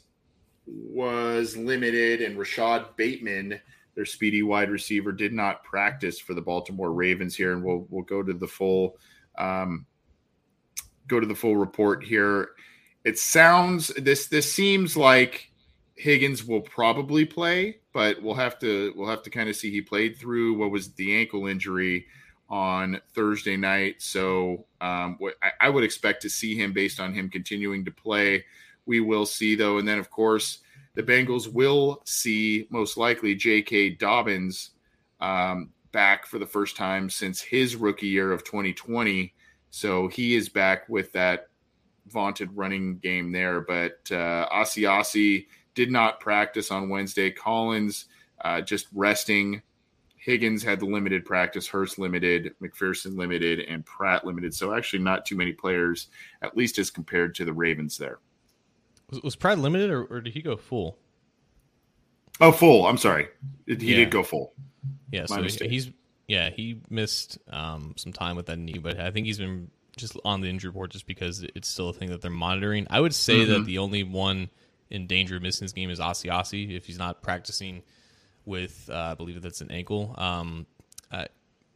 was limited, and Rashod Bateman their speedy wide receiver did not practice for the Baltimore Ravens here, and we'll we'll go to the full um, go to the full report here. It sounds this this seems like Higgins will probably play, but we'll have to we'll have to kind of see. He played through what was the ankle injury on Thursday night, so um, I would expect to see him based on him continuing to play. We will see though, and then of course the Bengals will see most likely J.K. Dobbins um, back for the first time since his rookie year of 2020. So he is back with that vaunted running game there. But uh, Asiasi did not practice on Wednesday. Collins uh, just resting Higgins had the limited practice, Hurst limited, McPherson limited, and Pratt limited. So actually, not too many players, at least as compared to the Ravens there. Was, was Pratt limited or, or, did he go full? Oh, full. I'm sorry. He yeah. did go full. Yeah, My so mistake. he's yeah he missed um, some time with that knee, but I think he's been just on the injury report just because it's still a thing that they're monitoring. I would say mm-hmm. that the only one in danger of missing this game is Asiasi if he's not practicing with uh, I believe that's an ankle. Um, uh,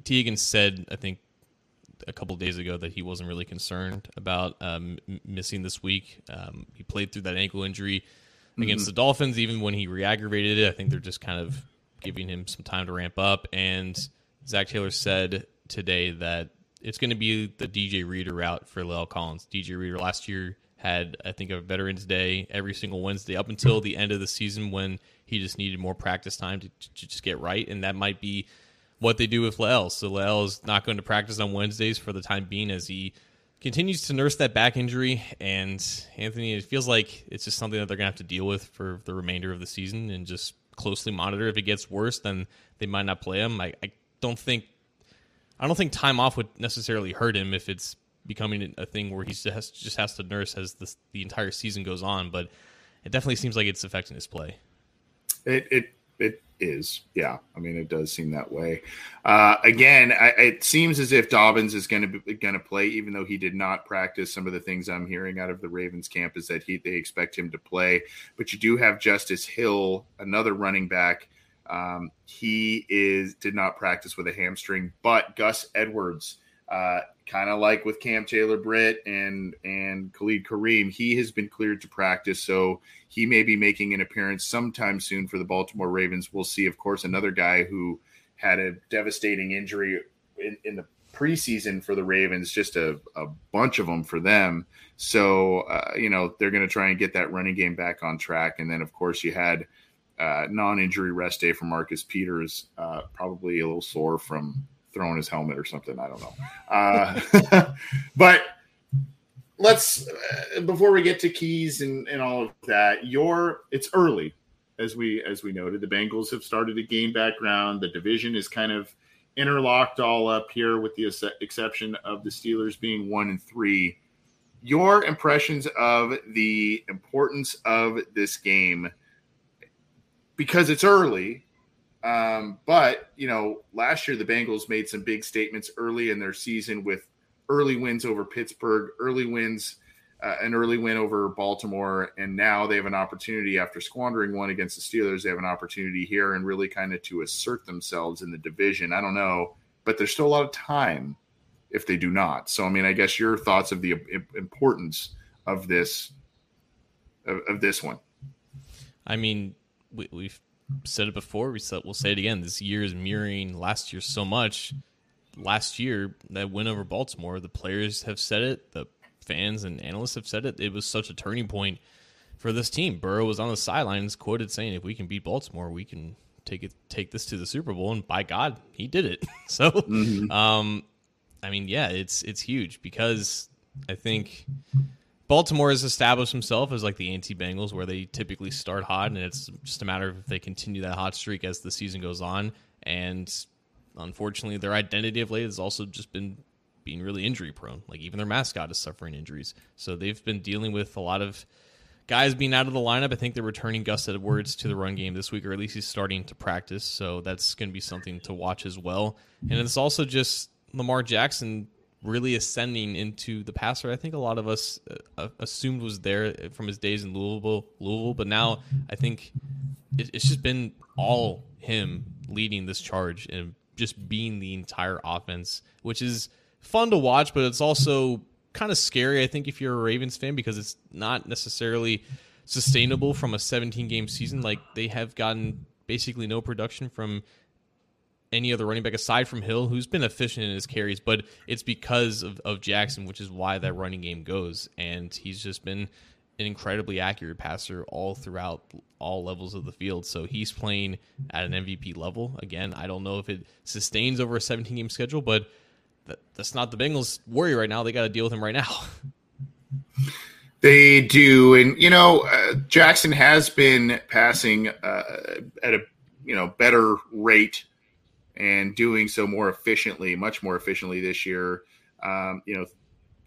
Tee Higgins said I think a couple days ago that he wasn't really concerned about um, missing this week. Um, he played through that ankle injury against mm-hmm. the Dolphins, even when he re-aggravated it. I think they're just kind of giving him some time to ramp up. And Zac Taylor said today that it's going to be the DJ Reader route for La'el Collins. DJ Reader last year had, I think, a Veterans Day every single Wednesday up until the end of the season when he just needed more practice time to, to just get right. And that might be what they do with La'el. So La'el is not going to practice on Wednesdays for the time being as he continues to nurse that back injury. And Anthony, it feels like it's just something that they're going to have to deal with for the remainder of the season and just closely monitor. If it gets worse, then they might not play him. I, I don't think I don't think time off would necessarily hurt him if it's becoming a thing where he just has, just has to nurse as the the entire season goes on. But it definitely seems like it's affecting his play. It it it is. Yeah, I mean, it does seem that way. Uh, again, I, it seems as if Dobbins is going to be going to play, even though he did not practice. Some of the things I'm hearing out of the Ravens camp is that he they expect him to play. But you do have Justice Hill, another running back. Um, he is did not practice with a hamstring, but Gus Edwards uh, kind of like with Cam Taylor Britt and and Khalid Kareem, he has been cleared to practice, so he may be making an appearance sometime soon for the Baltimore Ravens. We'll see. Of course, another guy who had a devastating injury in, in the preseason for the Ravens, just a, a bunch of them for them. So uh, you know they're going to try and get that running game back on track, and then of course you had. Uh, non-injury rest day for Marcus Peters, uh, probably a little sore from throwing his helmet or something. I don't know. Uh, but let's uh, before we get to keys and, and all of that, your it's early as we as we noted. The Bengals have started to gain background. The division is kind of interlocked all up here, with the exception of the Steelers being one and three. Your impressions of the importance of this game because it's early um, but you know, last year the Bengals made some big statements early in their season with early wins over Pittsburgh, early wins, uh, an early win over Baltimore, and now they have an opportunity after squandering one against the Steelers. They have an opportunity here and really kind of to assert themselves in the division. I don't know, but there's still a lot of time if they do not. So, I mean, I guess your thoughts of the importance of this of, of this one. I mean, we, we've said it before. We said we'll say it again. This year is mirroring last year so much. Last year, that win over Baltimore, the players have said it, the fans and analysts have said it. It was such a turning point for this team. Burrow was on the sidelines, quoted saying, "If we can beat Baltimore, we can take it, take this to the Super Bowl." And by God, he did it. so, mm-hmm. um, I mean, yeah, it's it's huge because I think Baltimore has established himself as like the anti Bengals, where they typically start hot, and it's just a matter of if they continue that hot streak as the season goes on. And unfortunately, their identity of late has also just been being really injury prone. Like even their mascot is suffering injuries, so they've been dealing with a lot of guys being out of the lineup. I think they're returning Gus Edwards to the run game this week, or at least he's starting to practice. So that's going to be something to watch as well. And it's also just Lamar Jackson really ascending into the passer. I think a lot of us uh, assumed was there from his days in Louisville, Louisville, but now I think it, it's just been all him leading this charge and just being the entire offense, which is fun to watch, but it's also kind of scary. I think if you're a Ravens fan because it's not necessarily sustainable from a 17 game season. Like they have gotten basically no production from any other running back aside from Hill, who's been efficient in his carries, but it's because of, of Jackson, which is why that running game goes. And he's just been an incredibly accurate passer all throughout all levels of the field. So he's playing at an MVP level. Again, I don't know if it sustains over a 17 game schedule, but that, that's not the Bengals' worry right now. They got to deal with him right now. They do, and you know uh, Jackson has been passing uh, at a you know better rate and doing so more efficiently, much more efficiently this year. Um, you know,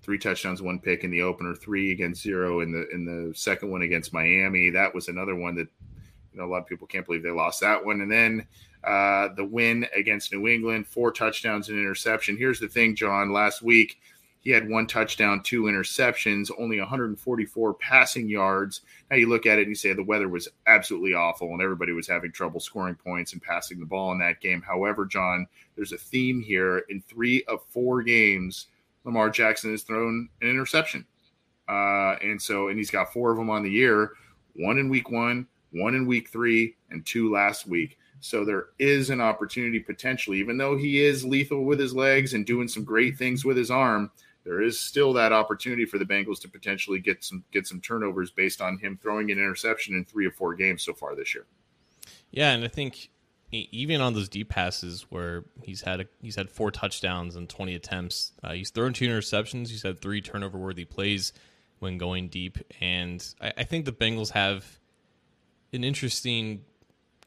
three touchdowns, one pick in the opener, three against zero in the in the second one against Miami. That was another one that you know a lot of people can't believe they lost that one. And then uh, the win against New England, four touchdowns and interception. Here's the thing, John. Last week he had one touchdown, two interceptions, only 144 passing yards. Now you look at it and you say the weather was absolutely awful and everybody was having trouble scoring points and passing the ball in that game. However, John, there's a theme here. In three of four games, Lamar Jackson has thrown an interception. Uh, and so, and he's got four of them on the year one in week one, one in week three, and two last week. So there is an opportunity potentially, even though he is lethal with his legs and doing some great things with his arm, there is still that opportunity for the Bengals to potentially get some get some turnovers based on him throwing an interception in three or four games so far this year. Yeah, and I think even on those deep passes where he's had a, he's had four touchdowns and 20 attempts, uh, he's thrown two interceptions. He's had three turnover worthy plays when going deep, and I, I think the Bengals have an interesting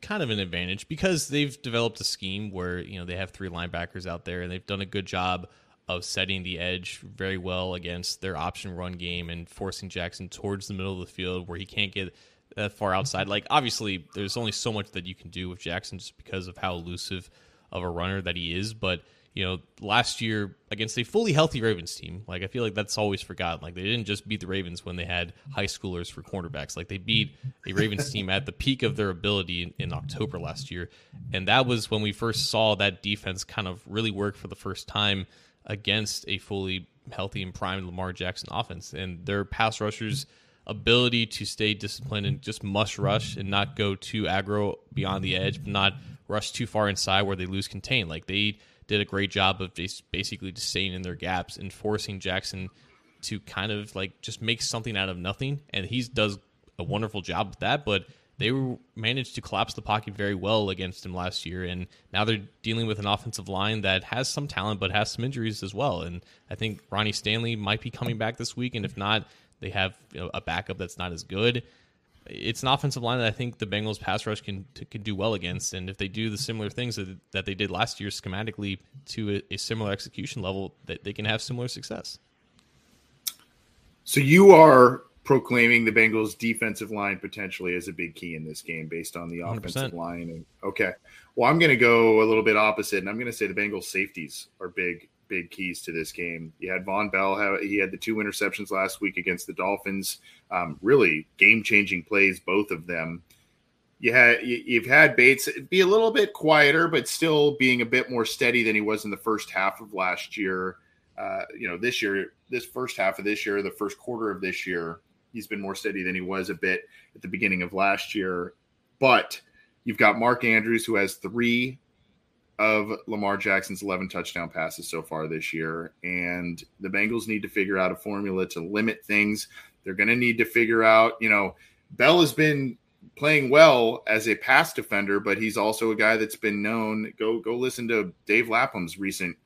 kind of an advantage because they've developed a scheme where you know they have three linebackers out there and they've done a good job of setting the edge very well against their option run game and forcing Jackson towards the middle of the field where he can't get that far outside. Like obviously, there's only so much that you can do with Jackson just because of how elusive of a runner that he is. But you know, last year against a fully healthy Ravens team, like I feel like that's always forgotten. Like they didn't just beat the Ravens when they had high schoolers for cornerbacks. Like they beat a Ravens team at the peak of their ability in, in October last year, and that was when we first saw that defense kind of really work for the first time against a fully healthy and primed Lamar Jackson offense. And their pass rushers' ability to stay disciplined and just must rush and not go too aggro beyond the edge, but not rush too far inside where they lose contain. Like they did a great job of basically just staying in their gaps and forcing Jackson to kind of like just make something out of nothing. And he does a wonderful job with that, but they were, managed to collapse the pocket very well against him last year, and now they're dealing with an offensive line that has some talent but has some injuries as well. And I think Ronnie Stanley might be coming back this week, and if not, they have you know, a backup that's not as good. It's an offensive line that I think the Bengals pass rush can can do well against, and if they do the similar things that, that they did last year schematically to a, a similar execution level, that they can have similar success. So you are proclaiming the Bengals defensive line potentially as a big key in this game based on the offensive 100%. line. And okay, well, I'm going to go a little bit opposite, and I'm going to say the Bengals safeties are big, big keys to this game. You had Vonn Bell; he had the two interceptions last week against the Dolphins. Um, really game changing plays, both of them. You had you've had Bates be a little bit quieter, but still being a bit more steady than he was in the first half of last year. Uh, you know, this year, this first half of this year, the first quarter of this year, he's been more steady than he was a bit at the beginning of last year. But you've got Mark Andrews, who has three of Lamar Jackson's 11 touchdown passes so far this year. And the Bengals need to figure out a formula to limit things. They're going to need to figure out, you know, Bell has been playing well as a pass defender, but he's also a guy that's been known. Go go listen to Dave Lapham's recent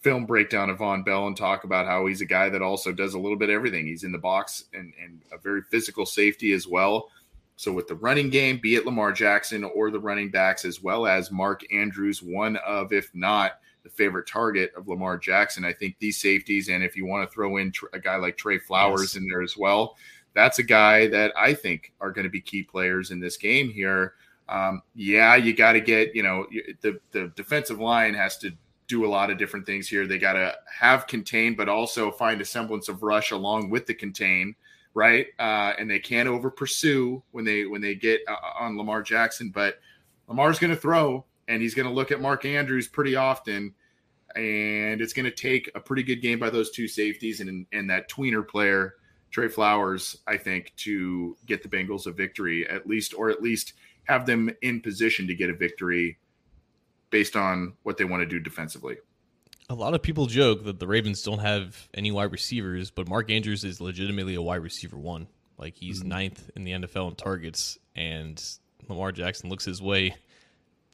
film breakdown of Vonn Bell and talk about how he's a guy that also does a little bit of everything. He's in the box and, and a very physical safety as well. So with the running game, be it Lamar Jackson or the running backs, as well as Mark Andrews, one of, if not the favorite target of Lamar Jackson, I think these safeties, and if you want to throw in a guy like Trey Flowers yes. in there as well, that's a guy that I think are going to be key players in this game here. Um, yeah, you got to get, you know, the, the defensive line has to do a lot of different things here. They got to have contain, but also find a semblance of rush along with the contain, right? Uh, and they can't over pursue when they when they get uh, on Lamar Jackson. But Lamar's going to throw, and he's going to look at Mark Andrews pretty often, and it's going to take a pretty good game by those two safeties and and that tweener player Trey Flowers, I think, to get the Bengals a victory at least, or at least have them in position to get a victory based on what they want to do defensively. A lot of people joke that the Ravens don't have any wide receivers, but Mark Andrews is legitimately a wide receiver one. Like he's mm-hmm. ninth in the NFL in targets, and Lamar Jackson looks his way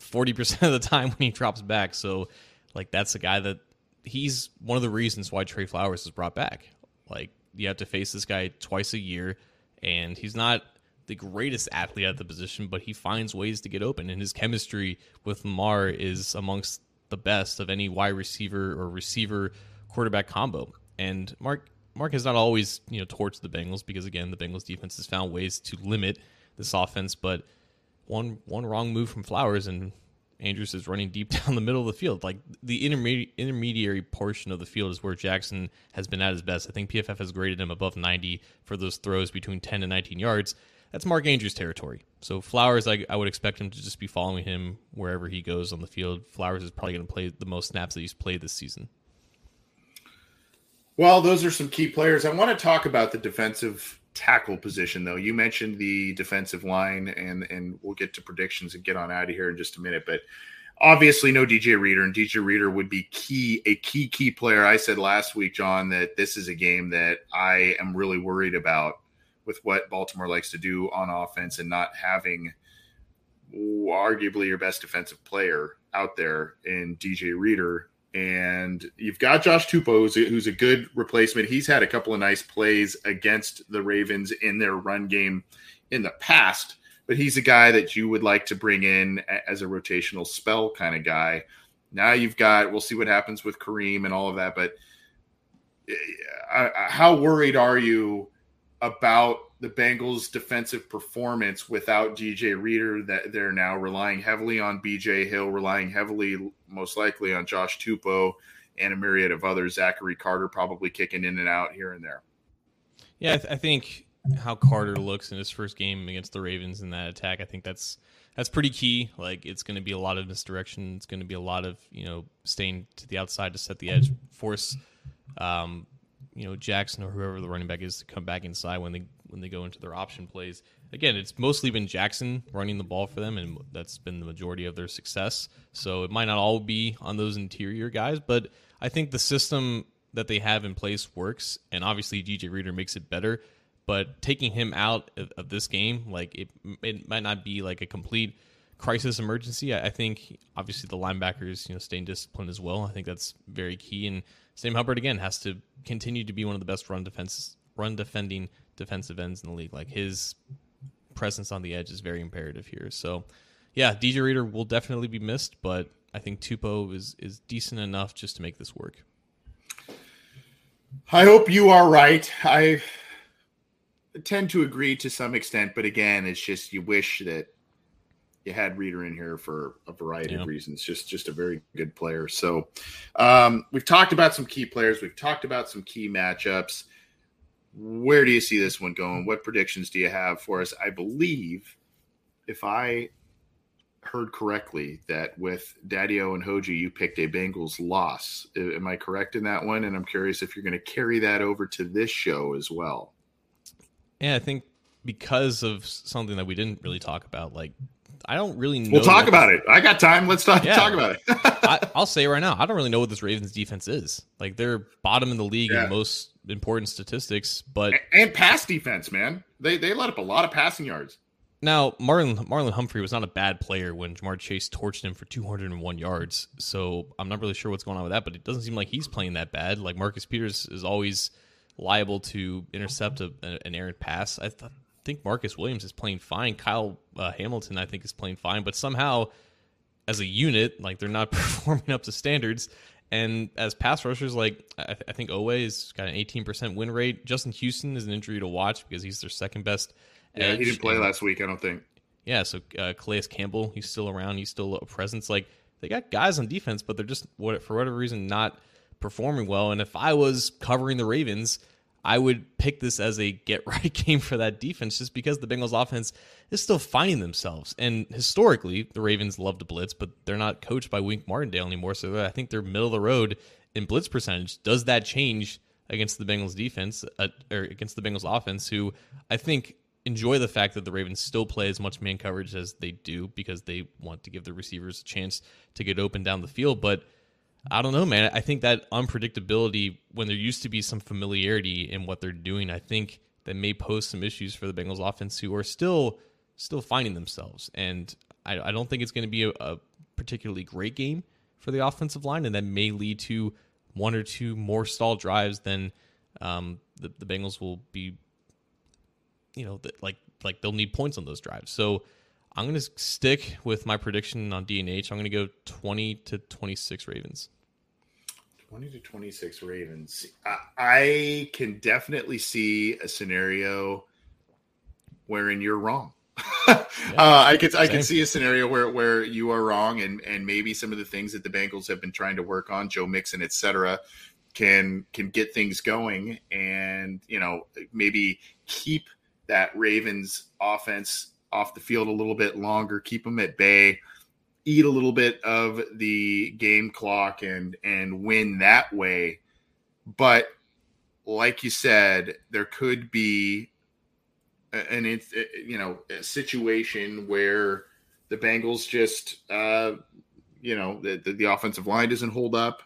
40% of the time when he drops back. So, like, that's a guy that he's one of the reasons why Trey Flowers is brought back. Like, you have to face this guy twice a year, and he's not the greatest athlete at the position, but he finds ways to get open, and his chemistry with Lamar is amongst the best of any wide receiver or receiver quarterback combo. And Mark Mark has not always you know torched the Bengals because again the Bengals defense has found ways to limit this offense, but one one wrong move from Flowers and Andrews is running deep down the middle of the field. Like the intermediate intermediary portion of the field is where Jackson has been at his best. I think PFF has graded him above 90 for those throws between 10 and 19 yards. That's Mark Andrews territory. So Flowers, I, I would expect him to just be following him wherever he goes on the field. Flowers is probably going to play the most snaps that he's played this season. Well, those are some key players. I want to talk about the defensive tackle position, though. You mentioned the defensive line, and and we'll get to predictions and get on out of here in just a minute. But obviously, no DJ Reader, and DJ Reader would be key, a key key player. I said last week, John, that this is a game that I am really worried about with what Baltimore likes to do on offense and not having arguably your best defensive player out there in DJ Reader and you've got Josh Tupou, who's a good replacement. He's had a couple of nice plays against the Ravens in their run game in the past, but he's a guy that you would like to bring in as a rotational spell kind of guy. Now you've got, we'll see what happens with Kareem and all of that, but uh, how worried are you about the Bengals' defensive performance without DJ Reader. That they're now relying heavily on BJ Hill, relying heavily, most likely, on Josh Tupou and a myriad of others. Zachary Carter probably kicking in and out here and there. Yeah, I, th- I think how Carter looks in his first game against the Ravens in that attack, I think that's that's pretty key. Like it's going to be a lot of misdirection. It's going to be a lot of you know staying to the outside to set the edge, force um, you know Jackson or whoever the running back is to come back inside when they when they go into their option plays. Again, it's mostly been Jackson running the ball for them, and that's been the majority of their success. So it might not all be on those interior guys, but I think the system that they have in place works, and obviously DJ Reader makes it better. But taking him out of, of this game, like it, it might not be like a complete crisis emergency. I, I think obviously the linebackers, you know, staying disciplined as well. I think that's very key. And Sam Hubbard again has to continue to be one of the best run defense run defending defensive ends in the league. Like his presence on the edge is very imperative here. So yeah, DJ Reader will definitely be missed, but I think Tupou is is decent enough just to make this work. I hope you are right. I tend to agree to some extent, but again, it's just you wish that you had Reader in here for a variety yeah. of reasons. Just just a very good player. So um, we've talked about some key players. We've talked about some key matchups. Where do you see this one going? What predictions do you have for us? I believe, if I heard correctly, that with Daddio and Hoji, you picked a Bengals loss. Am I correct in that one? And I'm curious if you're going to carry that over to this show as well. Yeah, I think because of something that we didn't really talk about, like I don't really know. We'll talk about it. I got time. Let's talk, yeah. talk about it. I, will say right now, I don't really know what this Ravens defense is. Like they're bottom in the league yeah. in most important statistics, but and, and, pass defense, man. They they let up a lot of passing yards. Now, Marlon Marlon Humphrey was not a bad player when Ja'Marr Chase torched him for 201 yards. So I'm not really sure what's going on with that, but it doesn't seem like he's playing that bad. Like Marcus Peters is always liable to intercept a, an errant pass. I thought think Marcus Williams is playing fine. Kyle uh, Hamilton, I think, is playing fine, but somehow, as a unit, like they're not performing up to standards. And as pass rushers, like I, th- I think Oweh has got an 18% win rate. Justin Houston is an injury to watch because he's their second best. Yeah, edge. he didn't play and, last week, I don't think. Yeah, so uh, Calais Campbell, he's still around. He's still a presence. Like they got guys on defense, but they're just what for whatever reason not performing well. And if I was covering the Ravens, I would pick this as a get right game for that defense just because the Bengals offense is still finding themselves. And historically, the Ravens love to blitz, but they're not coached by Wink Martindale anymore. So I think they're middle of the road in blitz percentage. Does that change against the Bengals defense uh, or against the Bengals offense, who I think enjoy the fact that the Ravens still play as much man coverage as they do because they want to give the receivers a chance to get open down the field. But I don't know, man. I think that unpredictability, when there used to be some familiarity in what they're doing, I think that may pose some issues for the Bengals offense who are still still finding themselves. And I, I don't think it's going to be a, a, particularly great game for the offensive line, and that may lead to one or two more stall drives than um, the, the Bengals will be, you know, the, like like they'll need points on those drives. So I'm going to stick with my prediction on DNH. I'm going to go 20 to 26 Ravens. 20 to 26 Ravens. I, I can definitely see a scenario wherein you're wrong. yeah, uh, I could I can see a scenario where where you are wrong, and and maybe some of the things that the Bengals have been trying to work on, Joe Mixon, et cetera, can can get things going, and you know maybe keep that Ravens offense off the field a little bit longer, keep them at bay, eat a little bit of the game clock, and and win that way. But like you said, there could be an it's you know a situation where the Bengals just uh, you know the, the, the offensive line doesn't hold up,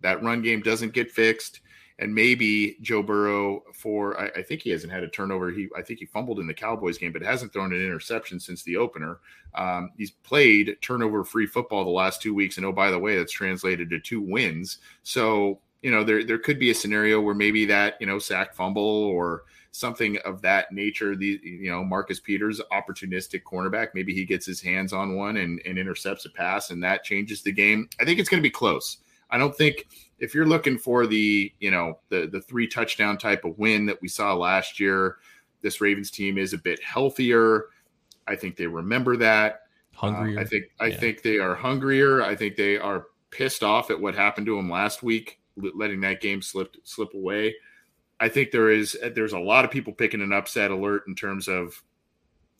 that run game doesn't get fixed, and maybe Joe Burrow for I, I, think he hasn't had a turnover. He I think he fumbled in the Cowboys game, but hasn't thrown an interception since the opener. Um, he's played turnover free football the last two weeks, and oh by the way, that's translated to two wins. So you know there there could be a scenario where maybe that you know sack fumble or something of that nature. The you know Marcus Peters, opportunistic cornerback, maybe he gets his hands on one and, and intercepts a pass, and that changes the game. I think it's going to be close. I don't think if you're looking for the you know the the three touchdown type of win that we saw last year, this Ravens team is a bit healthier. I think they remember that. Hungrier. Uh, I think I yeah. think they are hungrier. I think they are pissed off at what happened to them last week, letting that game slip slip away. I think there is there's a lot of people picking an upset alert in terms of,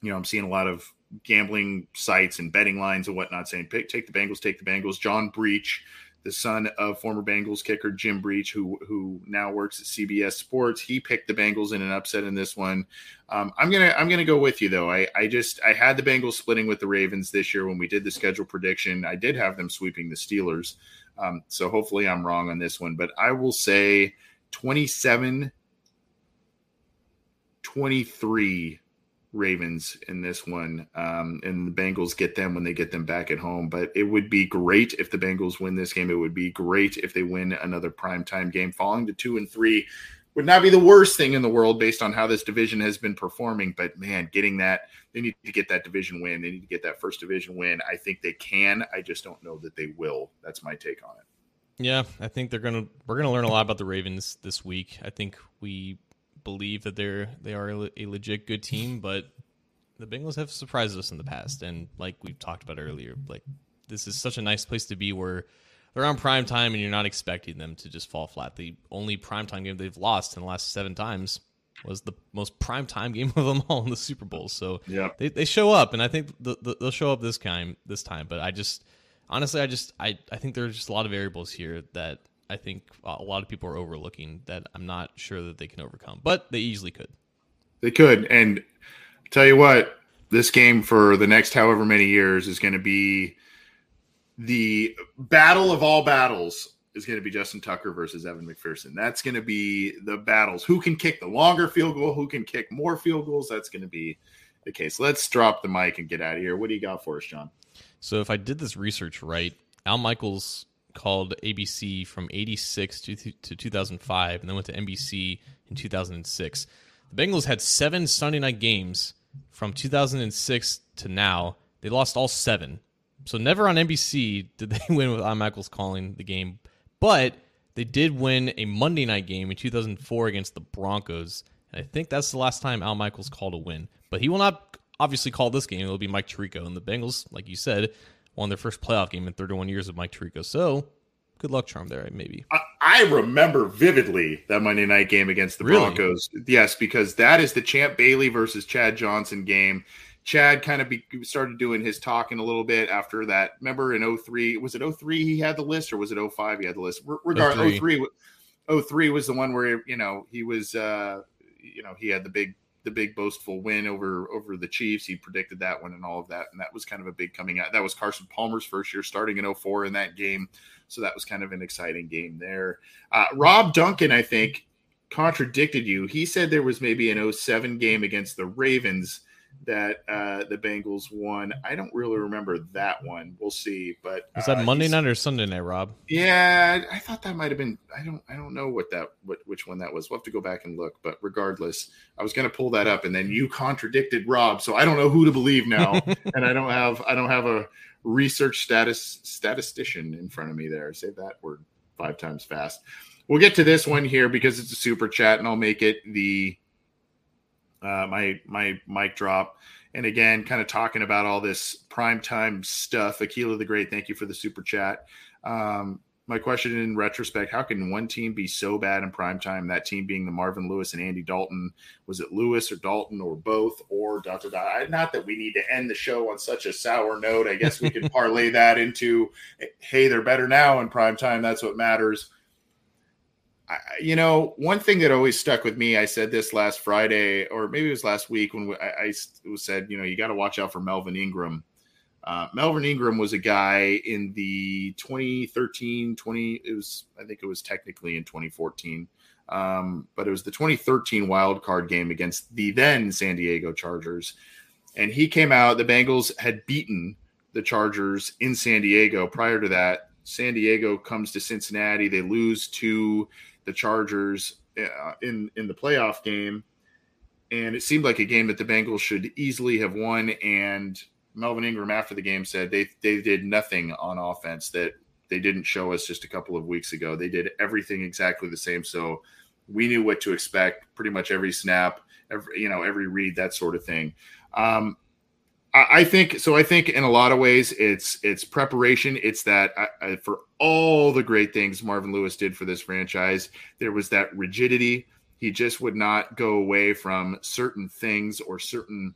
you know, I'm seeing a lot of gambling sites and betting lines and whatnot saying pick take the Bengals, take the Bengals. John Breech, the son of former Bengals kicker Jim Breech, who who now works at CBS Sports, he picked the Bengals in an upset in this one. Um, I'm gonna I'm gonna go with you though. I I just I had the Bengals splitting with the Ravens this year when we did the schedule prediction. I did have them sweeping the Steelers, um, so hopefully I'm wrong on this one. But I will say 27 23 Ravens in this one. Um, and the Bengals get them when they get them back at home. But it would be great if the Bengals win this game. It would be great if they win another primetime game. Falling to two and three would not be the worst thing in the world based on how this division has been performing. But man, getting that, they need to get that division win. They need to get that first division win. I think they can. I just don't know that they will. That's my take on it. Yeah, I think they're gonna we're gonna learn a lot about the Ravens this week. I think we believe that they're they are a legit good team, but the Bengals have surprised us in the past, and like we've talked about earlier, like this is such a nice place to be where they're on prime time and you're not expecting them to just fall flat. The only prime time game they've lost in the last seven times was the most prime time game of them all in the Super Bowl. So yeah, they, they show up, and I think the, the, they'll show up this time. This time, but I just honestly, I just I I think there's just a lot of variables here that I think a lot of people are overlooking that I'm not sure that they can overcome, but they easily could. They could, and tell you what, this game for the next however many years is going to be the battle of all battles is going to be Justin Tucker versus Evan McPherson. That's going to be the battles. Who can kick the longer field goal? Who can kick more field goals? That's going to be the case. Let's drop the mic and get out of here. What do you got for us, John? So, if I did this research right, Al Michaels called ABC from 86 to, to 2005 and then went to NBC in 2006. The Bengals had seven Sunday night games from 2006 to now. They lost all seven. So never on NBC did they win with Al Michaels calling the game, but they did win a Monday night game in 2004 against the Broncos. And I think that's the last time Al Michaels called a win. But he will not obviously call this game. It'll be Mike Tirico. And the Bengals, like you said, won their first playoff game in 31 years of Mike Tirico. So good luck charm there, maybe. I, I remember vividly that Monday night game against the really? Broncos. Yes, because that is the Champ Bailey versus Chad Johnson game. Chad kind of be, started doing his talking a little bit after that. Remember in 03, was it 03 he had the list or was it 05 he had the list? Regardless, 03. 03, 03 was the one where, you know, he was, uh, you know, he had the big the big boastful win over over the Chiefs. He predicted that one and all of that, and that was kind of a big coming out. That was Carson Palmer's first year starting in 04 in that game, so that was kind of an exciting game there. Uh, Rob Duncan, I think, contradicted you. He said there was maybe an 07 game against the Ravens that uh, the Bengals won. I don't really remember that one. We'll see. But was that uh, Monday night or Sunday night, Rob? Yeah, I thought that might have been. I don't. I don't know what that. What which one that was. We'll have to go back and look. But regardless, I was going to pull that up, and then you contradicted Rob, so I don't know who to believe now. and I don't have. I don't have a research status statistician in front of me there. Say that word five times fast. We'll get to this one here because it's a super chat, and I'll make it the uh, my my mic drop. And again, kind of talking about all this primetime stuff. Aquila the Great, thank you for the super chat. Um, my question in retrospect how can one team be so bad in primetime? That team being the marvin lewis and andy dalton. Was it lewis or dalton or both or dot dot? Dot not that we need to end the show on such a sour note. I guess we could parlay that into hey they're better now in primetime. That's what matters you know, one thing that always stuck with me, I said this last Friday, or maybe it was last week when I, I said, you know, you got to watch out for Melvin Ingram. Uh, Melvin Ingram was a guy in the 2013, 20, it was, I think it was technically in 2014, um, but it was the 2013 wild card game against the then San Diego Chargers. And he came out, the Bengals had beaten the Chargers in San Diego. Prior to that, San Diego comes to Cincinnati. They lose to the Chargers uh, in in the playoff game, and it seemed like a game that the Bengals should easily have won. And Melvin Ingram after the game said they they did nothing on offense that they didn't show us just a couple of weeks ago. They did everything exactly the same. So we knew what to expect pretty much every snap, every you know every read, that sort of thing. Um, I think so. I think in a lot of ways, it's it's preparation. It's that uh, for all the great things Marvin Lewis did for this franchise, there was that rigidity. He just would not go away from certain things or certain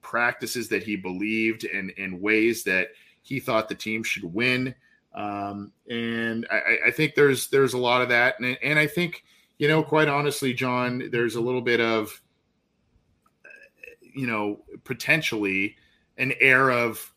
practices that he believed and in ways that he thought the team should win. Um, and I, I, think there's there's a lot of that, and, and I think you know, quite honestly, John, there's a little bit of you know potentially an air of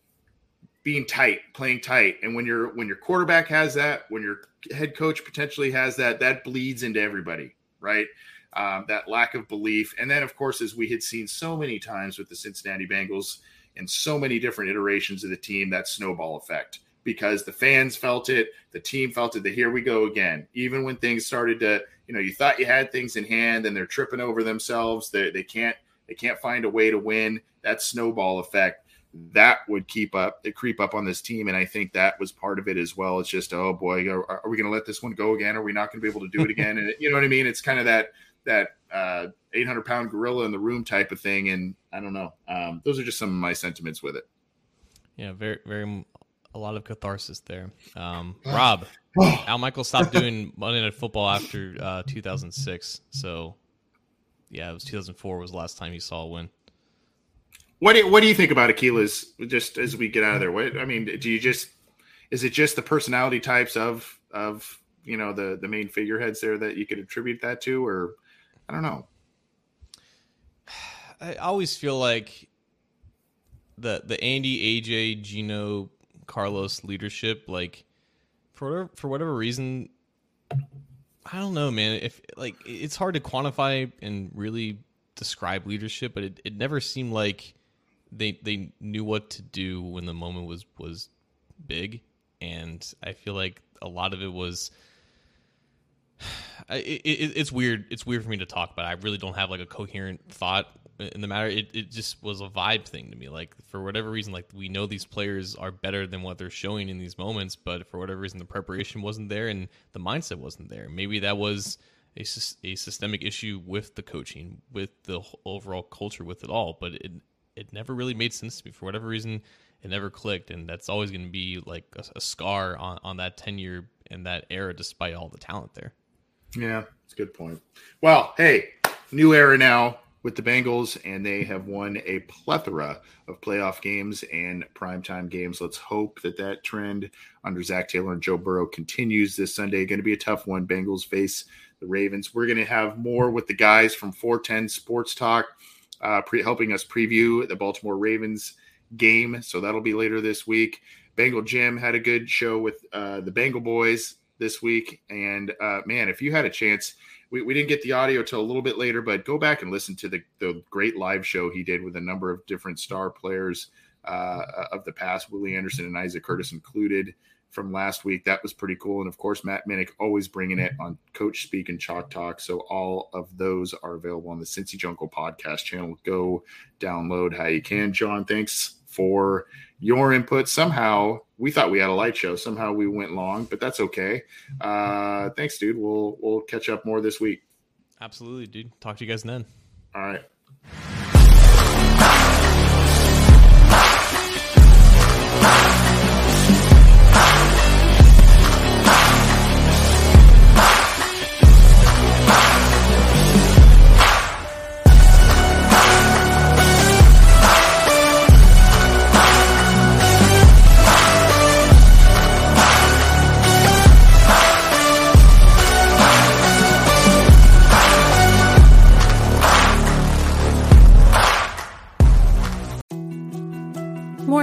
being tight, playing tight. And when your when your quarterback has that, when your head coach potentially has that, that bleeds into everybody, right? Um, that lack of belief. And then, of course, as we had seen so many times with the Cincinnati Bengals and so many different iterations of the team, that snowball effect. Because the fans felt it, the team felt it. That here we go again. Even when things started to, you know, you thought you had things in hand, and they're tripping over themselves. They they can't they can't find a way to win. That snowball effect that would keep up, it creep up on this team. And I think that was part of it as well. It's just, oh boy, are, are we going to let this one go again? Are we not going to be able to do it again? and you know what I mean? It's kind of that, that, uh, 800 pound gorilla in the room type of thing. And I don't know. Um, those are just some of my sentiments with it. Yeah. Very, very, a lot of catharsis there. Um, Rob, Al Michael stopped doing Monday Night Football after uh, 2006. So, yeah, it was 2004 was the last time he saw a win. What do, what do you think about Aquila's just as we get out of there? What I mean, do you just is it just the personality types of of you know the the main figureheads there that you could attribute that to, or I don't know. I always feel like the the Andy, AJ, Geno, Carlos leadership, like for whatever, for whatever reason, I don't know, man. If like it's hard to quantify and really describe leadership, but it, it never seemed like they they knew what to do when the moment was was big, and I feel like a lot of it was. It, it, it's weird. It's weird for me to talk about. I really don't have like a coherent thought in the matter. It, it just was a vibe thing to me. Like for whatever reason, like we know these players are better than what they're showing in these moments, but for whatever reason, the preparation wasn't there and the mindset wasn't there. Maybe that was a, a systemic issue with the coaching, with the overall culture, with it all. But it it never really made sense to me for whatever reason. It never clicked, and that's always going to be like a, a scar on on that tenure and that era, despite all the talent there. Yeah, it's a good point. Well, hey, new era now with the Bengals, and they have won a plethora of playoff games and primetime games. Let's hope that that trend under Zac Taylor and Joe Burrow continues this Sunday. Going to be a tough one. Bengals face the Ravens. We're going to have more with the guys from 410 Sports Talk, uh, pre- helping us preview the Baltimore Ravens game. So that'll be later this week. Bengal Jim had a good show with uh, the Bengal boys this week. And uh, man, if you had a chance, we, we didn't get the audio till a little bit later, but go back and listen to the, the great live show he did with a number of different star players uh, of the past, Willie Anderson and Isaac Curtis included from last week. That was pretty cool. And of course, Matt Minich always bringing it on Coach Speak and Chalk Talk. So all of those are available on the Cincy Jungle podcast channel. Go download how you can. John, thanks for your input. Somehow we thought we had a light show. Somehow we went long, but that's okay. Uh, thanks, dude. We'll we'll catch up more this week. Absolutely, dude. Talk to you guys then. All right.